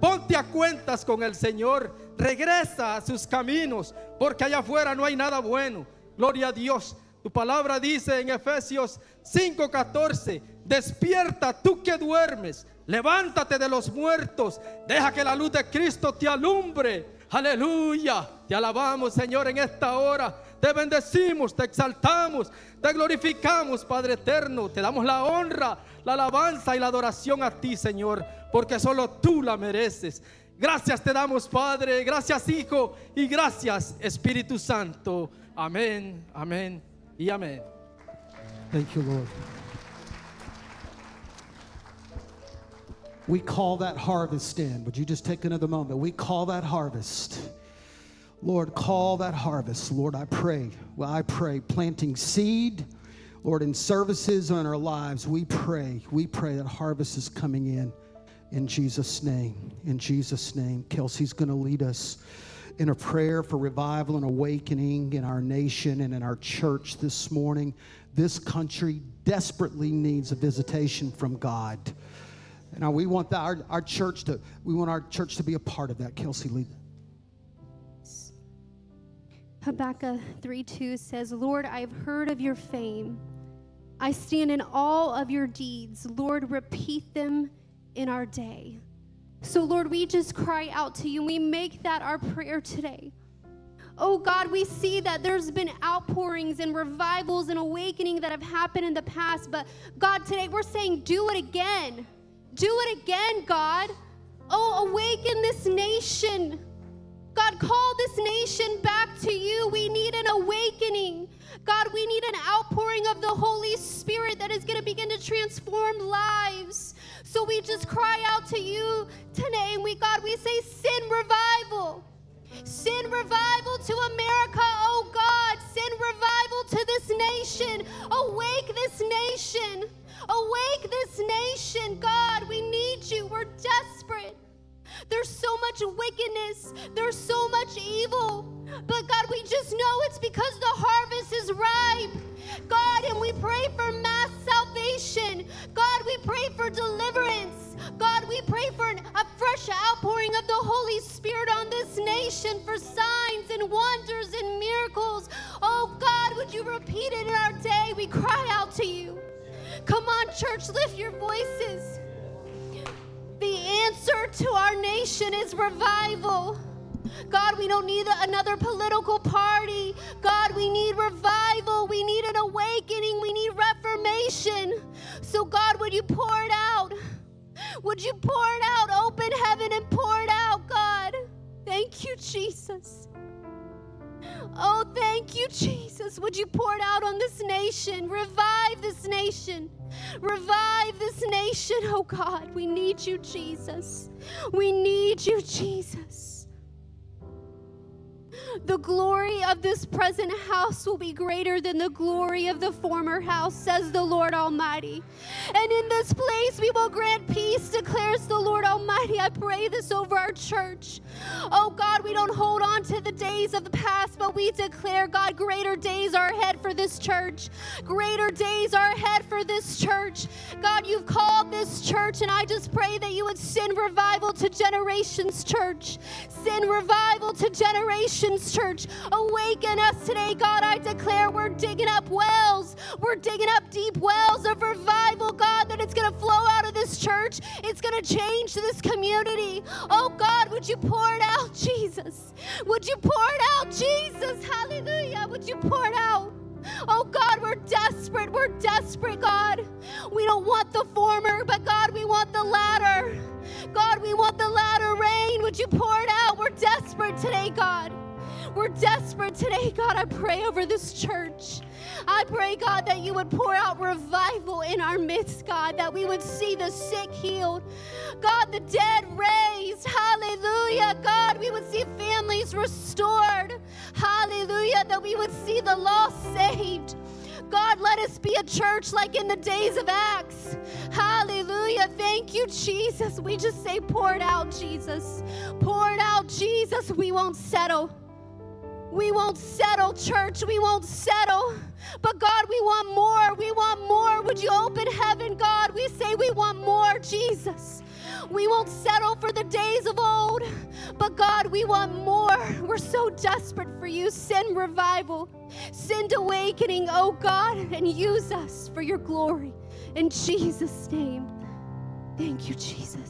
ponte a cuentas con el Señor, regresa a sus caminos, porque allá afuera no hay nada bueno. Gloria a Dios. Tu palabra dice en Efesios 5:14, despierta tú que duermes, levántate de los muertos, deja que la luz de Cristo te alumbre. Aleluya, te alabamos Señor en esta hora, te bendecimos, te exaltamos, te glorificamos Padre eterno, te damos la honra, la alabanza y la adoración a ti Señor, porque solo tú la mereces. Gracias te damos Padre, gracias Hijo y gracias Espíritu Santo. Amén, amén y amén. Thank you, Lord. We call that harvest in. Would you just take another moment? We call that harvest. Lord, call that harvest. Lord, I pray. Well, I pray planting seed, Lord, in services in our lives. We pray. We pray that harvest is coming in. In Jesus' name. In Jesus' name. Kelsey's going to lead us in a prayer for revival and awakening in our nation and in our church this morning. This country desperately needs a visitation from God. And now we want that, our, our church to we want our church to be a part of that. Kelsey, lead. Habakkuk 3 2 says, Lord, I have heard of your fame. I stand in awe of your deeds. Lord, repeat them in our day. So, Lord, we just cry out to you we make that our prayer today. Oh God, we see that there's been outpourings and revivals and awakening that have happened in the past, but God, today we're saying, do it again. Do it again, God. Oh, awaken this nation. God, call this nation back to you. We need an awakening. God, we need an outpouring of the Holy Spirit that is going to begin to transform lives. So we just cry out to you today. And we, God, we say, sin revival. Send revival to America, oh God. Send revival to this nation. Awake this nation. Awake this nation, God. We need you. We're desperate. There's so much wickedness, there's so much evil. But God, we just know it's because the harvest is ripe. God, and we pray for mass salvation. God, we pray for deliverance. God, we pray for an, a fresh outpouring of the Holy Spirit on this nation for signs and wonders and miracles. Oh God, would you repeat it in our day? We cry out to you. Come on, church, lift your voices. The answer to our nation is revival. God, we don't need another political party. God, we need revival. We need an awakening. We need reformation. So, God, would you pour it out? Would you pour it out? Open heaven and pour it out, God. Thank you, Jesus. Oh, thank you, Jesus. Would you pour it out on this nation? Revive this nation. Revive this nation, oh God. We need you, Jesus. We need you, Jesus. The glory of this present house will be greater than the glory of the former house, says the Lord Almighty. And in this place we will grant peace, declares the Lord Almighty. I pray this over our church. Oh God, we don't hold on to the days of the past, but we declare, God, greater days are ahead for this church. Greater days are ahead for this church. God, you've called this church, and I just pray that you would send revival to generations, church. Send revival to generations, church. Awaken us today, God. I declare we're digging up wells. We're digging up deep wells of revival, God, that it's going to flow out of this church. It's going to change this community. Oh, God, would you pour it out, Jesus? Would you pour it out, Jesus? Hallelujah. Would you pour it out? Oh God, we're desperate. We're desperate, God. We don't want the former, but God, we want the latter. God, we want the latter rain. Would you pour it out? We're desperate today, God. We're desperate today, God. I pray over this church. I pray, God, that you would pour out revival in our midst, God, that we would see the sick healed, God, the dead raised. Hallelujah. God, we would see families restored. Hallelujah. That we would see the lost saved. God, let us be a church like in the days of Acts. Hallelujah. Thank you, Jesus. We just say, pour it out, Jesus. Pour it out, Jesus. We won't settle. We won't settle, church. We won't settle. But God, we want more. We want more. Would you open heaven, God? We say we want more, Jesus. We won't settle for the days of old. But God, we want more. We're so desperate for you. Send revival, send awakening, oh God, and use us for your glory. In Jesus' name. Thank you, Jesus.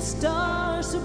Starts to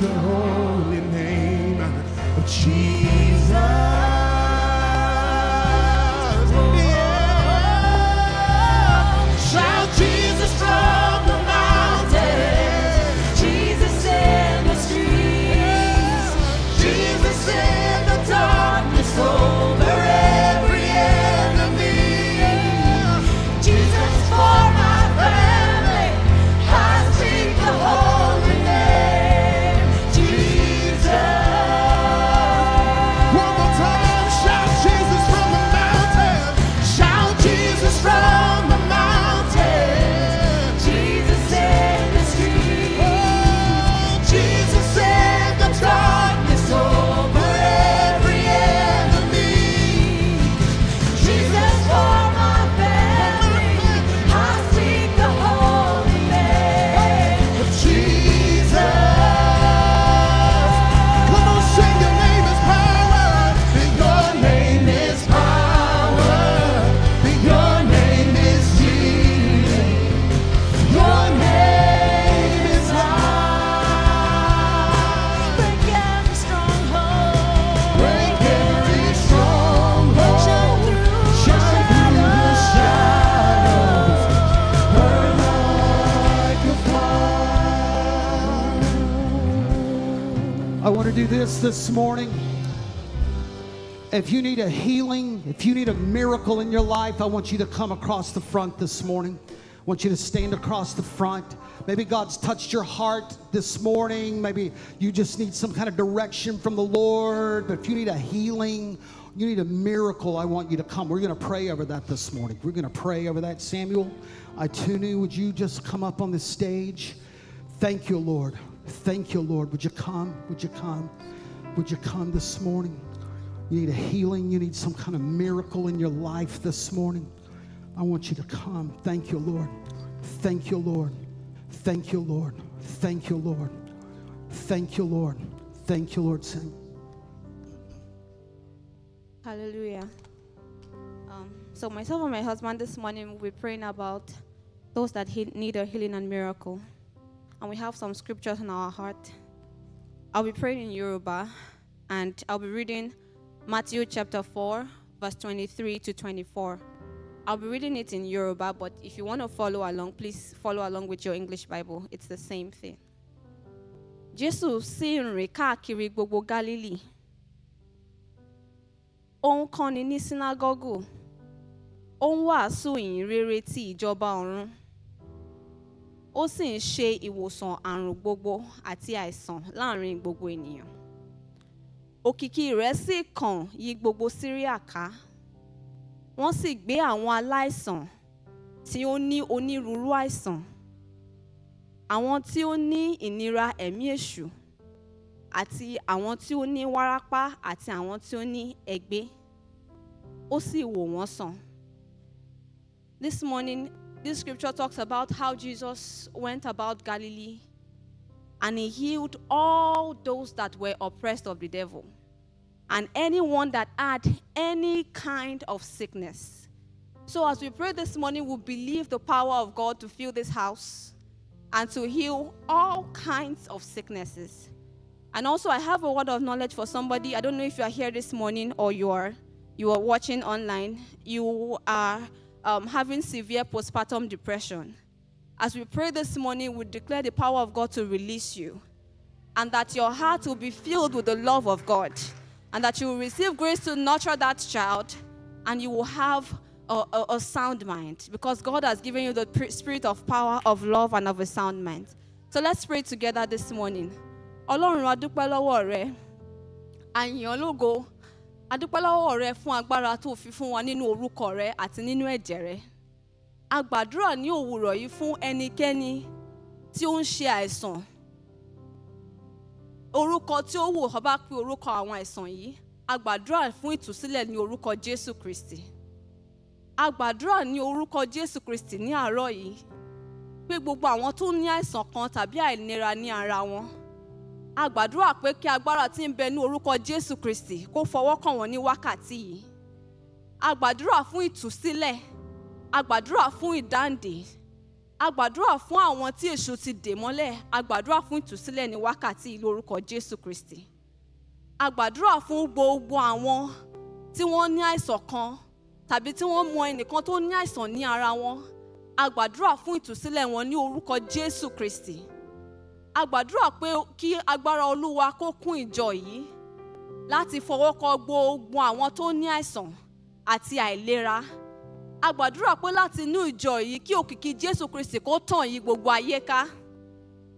the holy name of Jesus. I this morning. If you need a healing, if you need a miracle in your life, I want you to come across the front this morning. I want you to stand across the front. Maybe God's touched your heart this morning. Maybe you just need some kind of direction from the Lord. But if you need a healing, you need a miracle, I want you to come. We're going to pray over that this morning. We're going to pray over that. Samuel, Itunu, would you just come up on the stage? Thank you, Lord. Thank you, Lord. Would you come? Would you come? Would you come this morning? You need a healing. You need some kind of miracle in your life this morning. I want you to come. Thank you, Lord. Thank you, Lord. Thank you, Lord. Thank you, Lord. Thank you, Lord. Thank you, Lord. Sing. Hallelujah. Um, so myself and my husband this morning we'll be praying about those that need a healing and miracle, and we have some scriptures in our heart. I'll be praying in Yoruba, and I'll be reading Matthew chapter four, verse twenty-three to twenty-four. I'll be reading it in Yoruba, but if you want to follow along, please follow along with your English Bible. It's the same thing. Jésù sì ń rìn gbogbo Galilee. ó ń ní sínágọ́gù ó ń wàásù ìyìn rere ọ̀run ó sì ń ṣe ìwòsàn àrùn gbogbo àti àìsàn láàárín gbogbo ènìyàn. Òkìkí rẹ̀ sì kàn yí gbogbo síríà ká. Wọ́n sì gbé àwọn aláìsàn tí ó ní onírúurú àìsàn àwọn tí ó ní ìnira ẹ̀mí èṣù àti àwọn tí ó ní wárápá àti àwọn tí ó ní ẹ̀gbẹ́. Ó sì wò wọ́n sàn. This morning, this scripture talks about how Jesus went about Galilee and he healed all those that were oppressed of the devil and anyone that had any kind of sickness. So, as we pray this morning, we believe the power of God to fill this house and to heal all kinds of sicknesses. And also, I have a word of knowledge for somebody. I don't know if you are here this morning or you are you are watching online. You are um, having severe postpartum depression. As we pray this morning, we declare the power of God to release you, and that your heart will be filled with the love of God, and that you will receive grace to nurture that child, and you will have a, a, a sound mind because God has given you the spirit of power, of love, and of a sound mind. So let's pray together this morning. ọlọ́run adúpẹ́ lọ́wọ́ rẹ àyàn ológo adúpẹ́ lọ́wọ́ rẹ fún agbára tó fi fún wa nínú orúkọ rẹ àti nínú ẹ̀jẹ̀ rẹ. A gbàdúrà ní òwúrọ̀ yìí fún ẹnikẹ́ni tí ó ń ṣe àìsàn. Orúkọ tí ó wù ọ́ bá pé orúkọ àwọn àìsàn yìí a gbàdúrà fún ìtúsílẹ̀ ní orúkọ jésù kristi. A gbàdúrà ní orúkọ jésù kristi ní àárọ̀ yìí pé gbogbo àwọn tó ní àìsàn kan tàbí àìlera ní ara wọn a gbàdúrà pé kí agbára tí ń bẹ ní orúkọ jésù kristi kó fọwọ́ kàn wọ́n ní wákàtí yìí. A gbàdúrà fún ìtúsílẹ̀ a gbàdúrà fún ìdáǹdè a gbàdúrà fún àwọn tí èṣù ti dè mọ́lẹ̀ a gbàdúrà fún ìtúsílẹ̀ ní wákàtí yìí lórúkọ jésù kristi. A gbàdúrà fún gbogbo àwọn tí wọ́n ní àìsàn kan tàbí tí wọ́n mọ ẹnìkan tó ní àìsàn ní ara wọn. A gbàdúrà fún ìtúsílẹ̀ wọn ní orúkọ jésù kristi a gbàdúrà pé kí agbára olúwa kó kún ìjọ yìí láti fọwọ́ kọ gbogbo àwọn tó ní àìsàn àti àìlera. A gbàdúrà pé láti inú ìjọ yìí kí òkìkí jésù kristi kó tàn yí gbogbo ayé ká.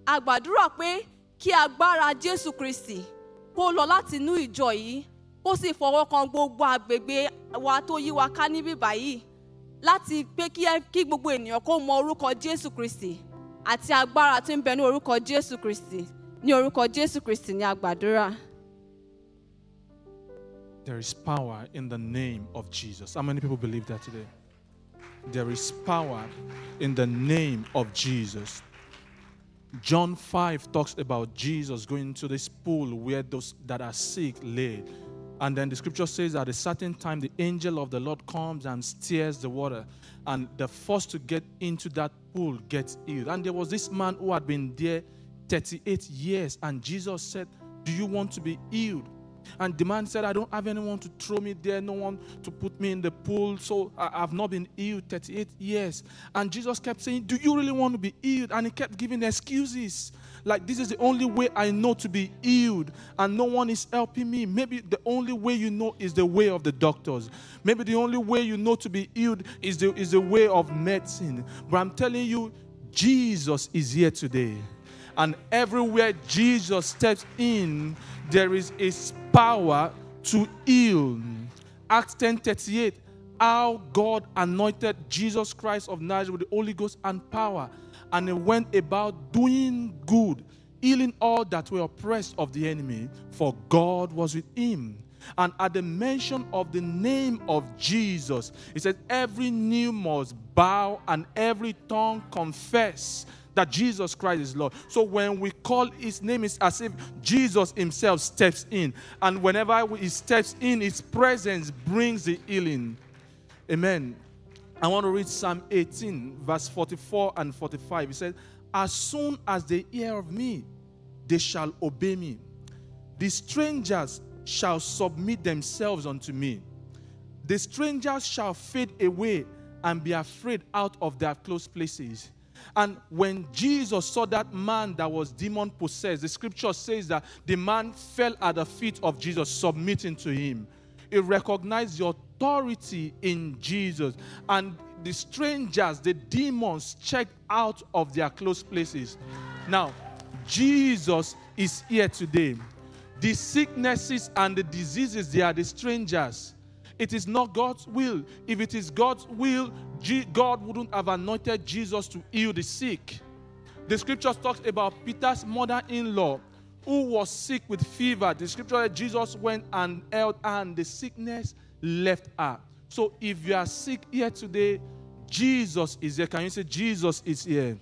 A gbàdúrà pé kí agbára jésù kristi kó lọ láti inú ìjọ yìí kó sì fọwọ́ kan gbogbo àgbègbè wa tó yí wa ká níbí báyìí láti pé kí gbogbo ènìyàn kó mọ orúkọ jésù kristi àti agbára tí ń bẹ ní orúkọ jésù kristi ní orúkọ jésù kristi ní àgbàdúrà. There is power in the name of Jesus. How many people believe that today? There is power in the name of Jesus. John 5 talks about Jesus going to this pool where those that are sick lay. And then the scripture says at a certain time, the angel of the Lord comes and stirs the water. And the first to get into that pool gets healed. And there was this man who had been there 38 years. And Jesus said, Do you want to be healed? And the man said, I don't have anyone to throw me there, no one to put me in the pool. So I, have not been healed 38 years. And Jesus kept saying, Do you really want to be healed? And he kept giving excuses. Like, this is the only way I know to be healed, and no one is helping me. Maybe the only way you know is the way of the doctors. Maybe the only way you know to be healed is the, is the way of medicine. But I'm telling you, Jesus is here today. And everywhere Jesus steps in, there is a power to heal. Acts 10 38, how God anointed Jesus Christ of Nazareth with the Holy Ghost and power. And he went about doing good, healing all that were oppressed of the enemy, for God was with him. And at the mention of the name of Jesus, he said, Every knee must bow and every tongue confess that Jesus Christ is Lord. So when we call his name, it's as if Jesus himself steps in. And whenever he steps in, his presence brings the healing. Amen. I want to read Psalm 18, verse 44 and 45. He said, As soon as they hear of me, they shall obey me. The strangers shall submit themselves unto me. The strangers shall fade away and be afraid out of their close places. And when Jesus saw that man that was demon possessed, the scripture says that the man fell at the feet of Jesus, submitting to him. He recognized the authority in Jesus. And the strangers, the demons, checked out of their close places. Now, Jesus is here today. The sicknesses and the diseases, they are the strangers. It is not God's will. If it is God's will, God wouldn't have anointed Jesus to heal the sick. The scriptures talks about Peter's mother-in-law who was sick with fever. The scripture that Jesus went and held and the sickness left her. So if you are sick here today, Jesus is here. Can you say Jesus is here?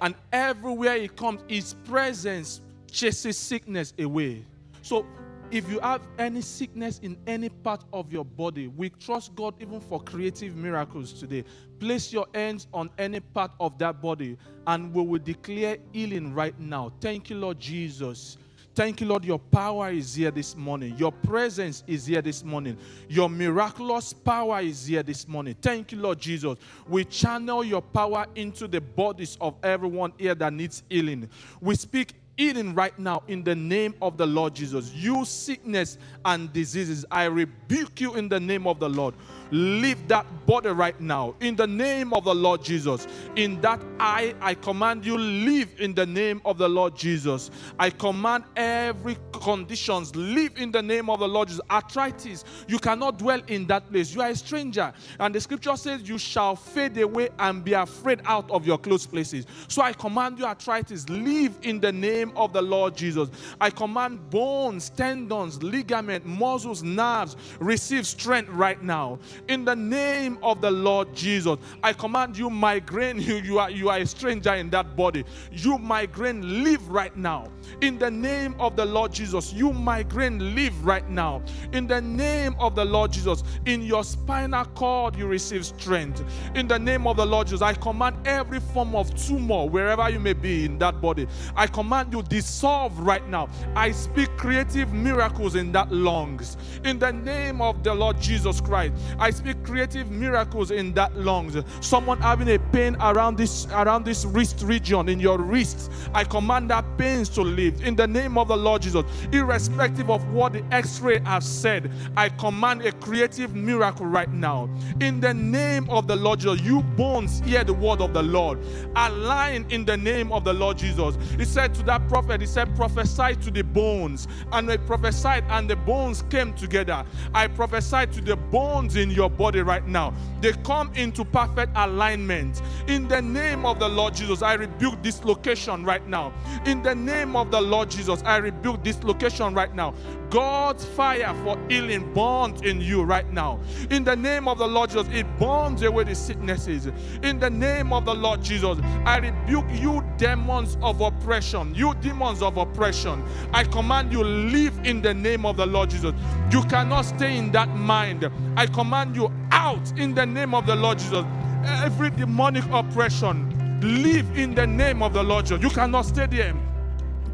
And everywhere he comes, his presence chases sickness away. So if you have any sickness in any part of your body, we trust God even for creative miracles today. Place your hands on any part of that body and we will declare healing right now. Thank you, Lord Jesus. Thank you, Lord. Your power is here this morning. Your presence is here this morning. Your miraculous power is here this morning. Thank you, Lord Jesus. We channel your power into the bodies of everyone here that needs healing. We speak healing right now in the name of the Lord Jesus. You sickness and diseases, I rebuke you in the name of the Lord. Leave that body right now in the name of the Lord Jesus. In that eye, I command you live in the name of the Lord Jesus. I command every conditions live in the name of the Lord Jesus. Arthritis, you cannot dwell in that place. You are a stranger, and the scripture says you shall fade away and be afraid out of your close places. So I command you, arthritis, live in the name of the Lord Jesus. I command bones, tendons, ligament, muscles, nerves receive strength right now In the name of the Lord Jesus, I command you, migraine, you, you, are, you are a stranger in that body. You, migraine, live right now. In the name of the Lord Jesus, you, migraine, live right now. In the name of the Lord Jesus, in your spinal cord, you receive strength. In the name of the Lord Jesus, I command every form of tumor, wherever you may be in that body, I command you dissolve right now. I speak creative miracles in that lungs. In the name of the Lord Jesus Christ, speak creative miracles in that lungs. Someone having a pain around this around this wrist region in your wrist, I command that pains to leave. In the name of the Lord Jesus, irrespective of what the X-ray has said, I command a creative miracle right now. In the name of the Lord Jesus, you bones hear the word of the Lord. Align in the name of the Lord Jesus. He said to that prophet, He said, prophesy to the bones. And they prophesied, and the bones came together. I prophesy to the bones in your body right now. They come into perfect alignment. In the name of the Lord Jesus, I rebuke dislocation right now. In the name of the Lord Jesus, I rebuke dislocation right now. God's fire for healing burns in you right now. In the name of the Lord Jesus, it burns away the sicknesses. In the name of the Lord Jesus, I rebuke you, demons of oppression. You, demons of oppression, I command you, live in the name of the Lord Jesus. You cannot stay in that mind. I command you out in the name of the Lord Jesus. Every demonic oppression, live in the name of the Lord Jesus. You cannot stay there.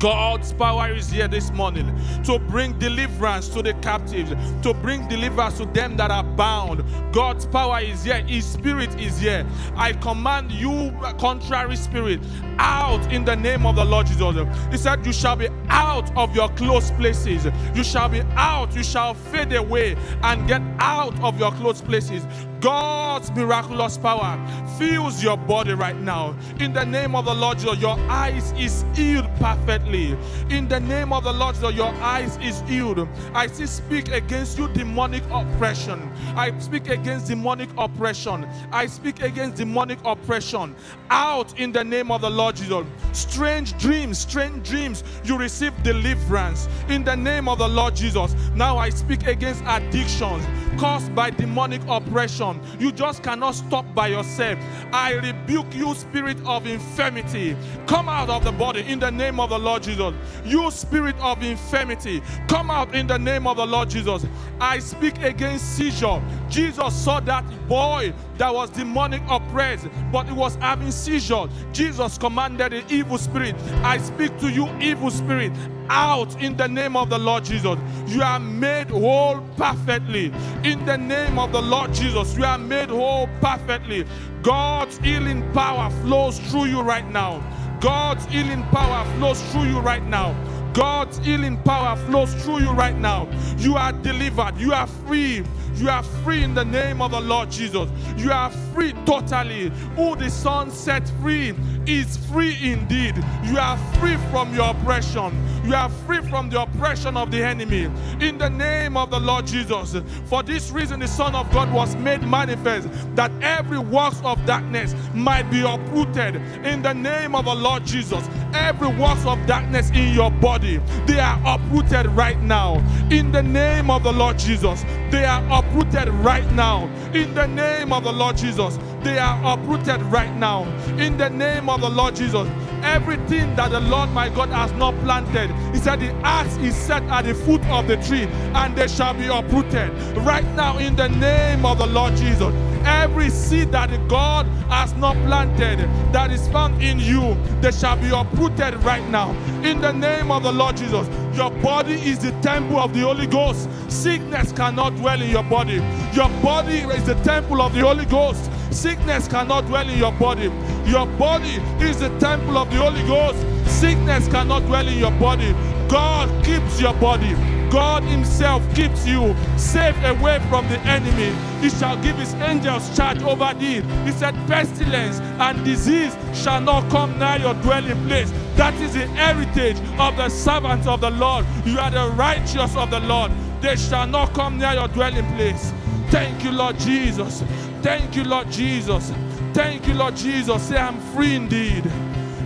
God's power is here this morning to bring deliverance to the captives, to bring deliverance to them that are bound. God's power is here, His Spirit is here. I command you, contrary spirit, out in the name of the Lord Jesus. He said, You shall be out of your close places. You shall be out, you shall fade away and get out of your close places. God's miraculous power fills your body right now. In the name of the Lord, Jesus, your eyes is healed perfectly. In the name of the Lord, Jesus, your eyes is healed. I still speak against you demonic oppression. I speak against demonic oppression. I speak against demonic oppression. Out in the name of the Lord Jesus. Strange dreams, strange dreams. You receive deliverance in the name of the Lord Jesus. Now I speak against addictions caused by demonic oppression. You just cannot stop by yourself. I rebuke you, spirit of infirmity. Come out of the body in the name of the Lord Jesus. You, spirit of infirmity, come out in the name of the Lord Jesus. I speak against seizure. Jesus saw that boy that was demonic oppressed, but he was having seizure. Jesus commanded the evil spirit, I speak to you, evil spirit out in the name of the Lord Jesus. You are made whole perfectly. In the name of the Lord Jesus, you are made whole perfectly. God's healing power flows through you right now. God's healing power flows through you right now. God's healing power flows through you right now. You are delivered. You are free. You are free in the name of the Lord Jesus. You are free totally. Who the Son set free is free indeed. You are free from your oppression. You are free from the oppression of the enemy. In the name of the Lord Jesus. For this reason, the Son of God was made manifest that every works of darkness might be uprooted. In the name of the Lord Jesus, every works of darkness in your body, they are uprooted right now. In the name of the Lord Jesus, they are uprooted right now. In the name of the Lord Jesus, they are uprooted right now. In the name of the Lord Jesus, everything that the Lord my God has not planted, He said, the axe is set at the foot of the tree, and they shall be uprooted right now. In the name of the Lord Jesus, every seed that God has not planted that is found in you, they shall be uprooted right now. In the name of the Lord Jesus, your body is the temple of the Holy Ghost. Sickness cannot dwell in your body. Your body is the temple of the Holy Ghost. Sickness cannot dwell in your body. Your body is the temple of the Holy Ghost. Sickness cannot dwell in your body. God keeps your body. God Himself keeps you safe away from the enemy. He shall give His angels charge over thee. He said, Pestilence and disease shall not come nigh your dwelling place. That is the heritage of the servants of the Lord. You are the righteous of the Lord. They shall not come near your dwelling place. Thank you, Lord Jesus. Thank you, Lord Jesus. Thank you, Lord Jesus. Say, I'm free indeed.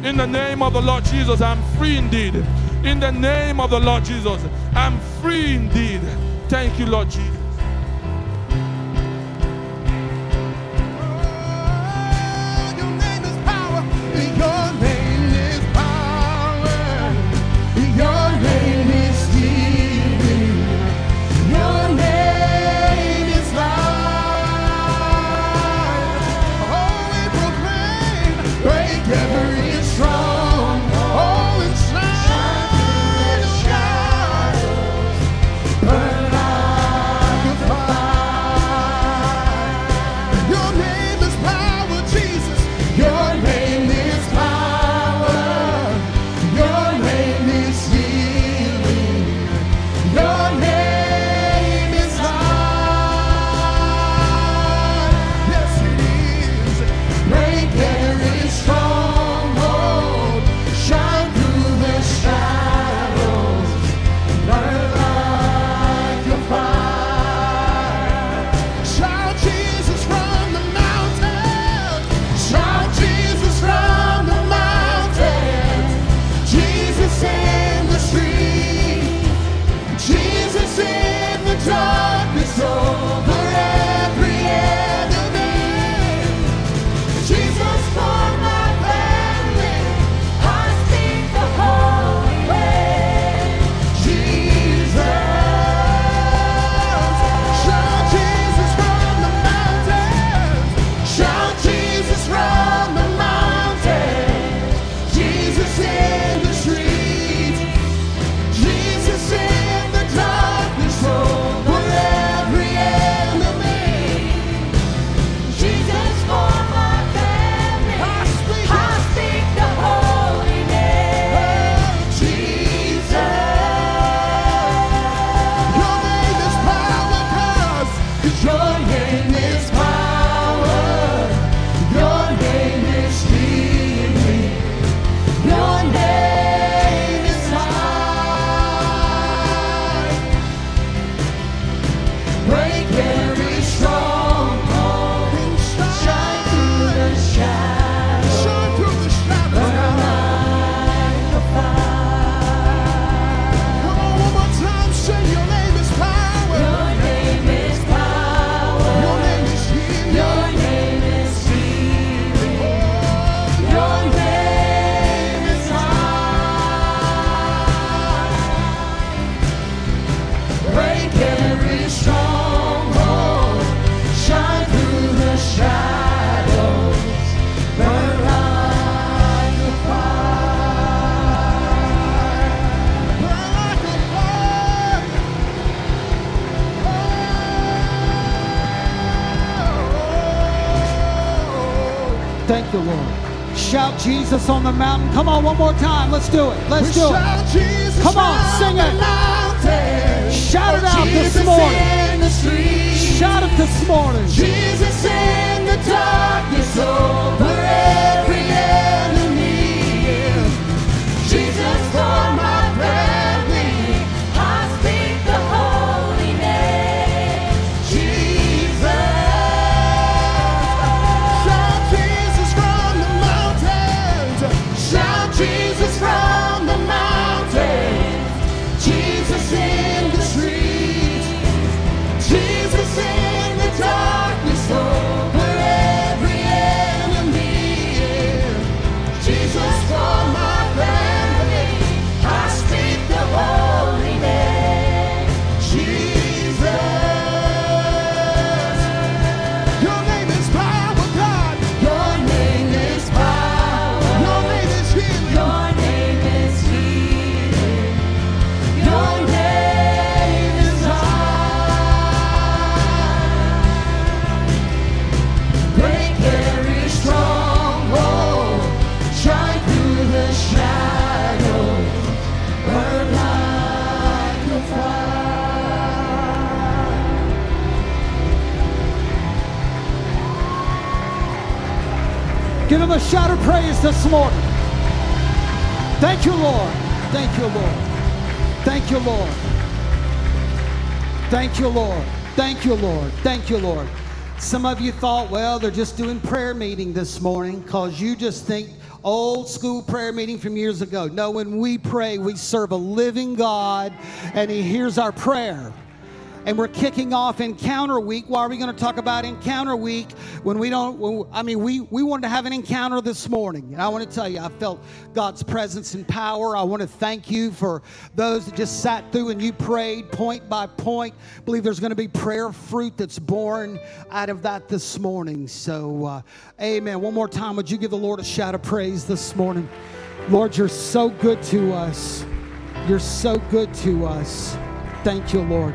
In the name of the Lord Jesus, I'm free indeed. In the name of the Lord Jesus, I'm free indeed. Thank you, Lord Jesus. Jesus on the mountain. Come on, one more time. Let's do it. Let's we do it. Jesus Come on, sing it. Shout it out this morning. Shout it this morning. Jesus in the darkness. Oh. Thank you, Lord. Some of you thought, well, they're just doing prayer meeting this morning because you just think old school prayer meeting from years ago. No, when we pray, we serve a living God and He hears our prayer and we're kicking off Encounter Week. Why are we going to talk about Encounter Week when we don't? When, I mean, we we wanted to have an encounter this morning, and I want to tell you, I felt God's presence and power. I want to thank you for those that just sat through and you prayed point by point. I believe there's going to be prayer fruit that's born out of that this morning. So, uh, Amen. One more time, would you give the Lord a shout of praise this morning? Lord, you're so good to us. You're so good to us. Thank you, Lord.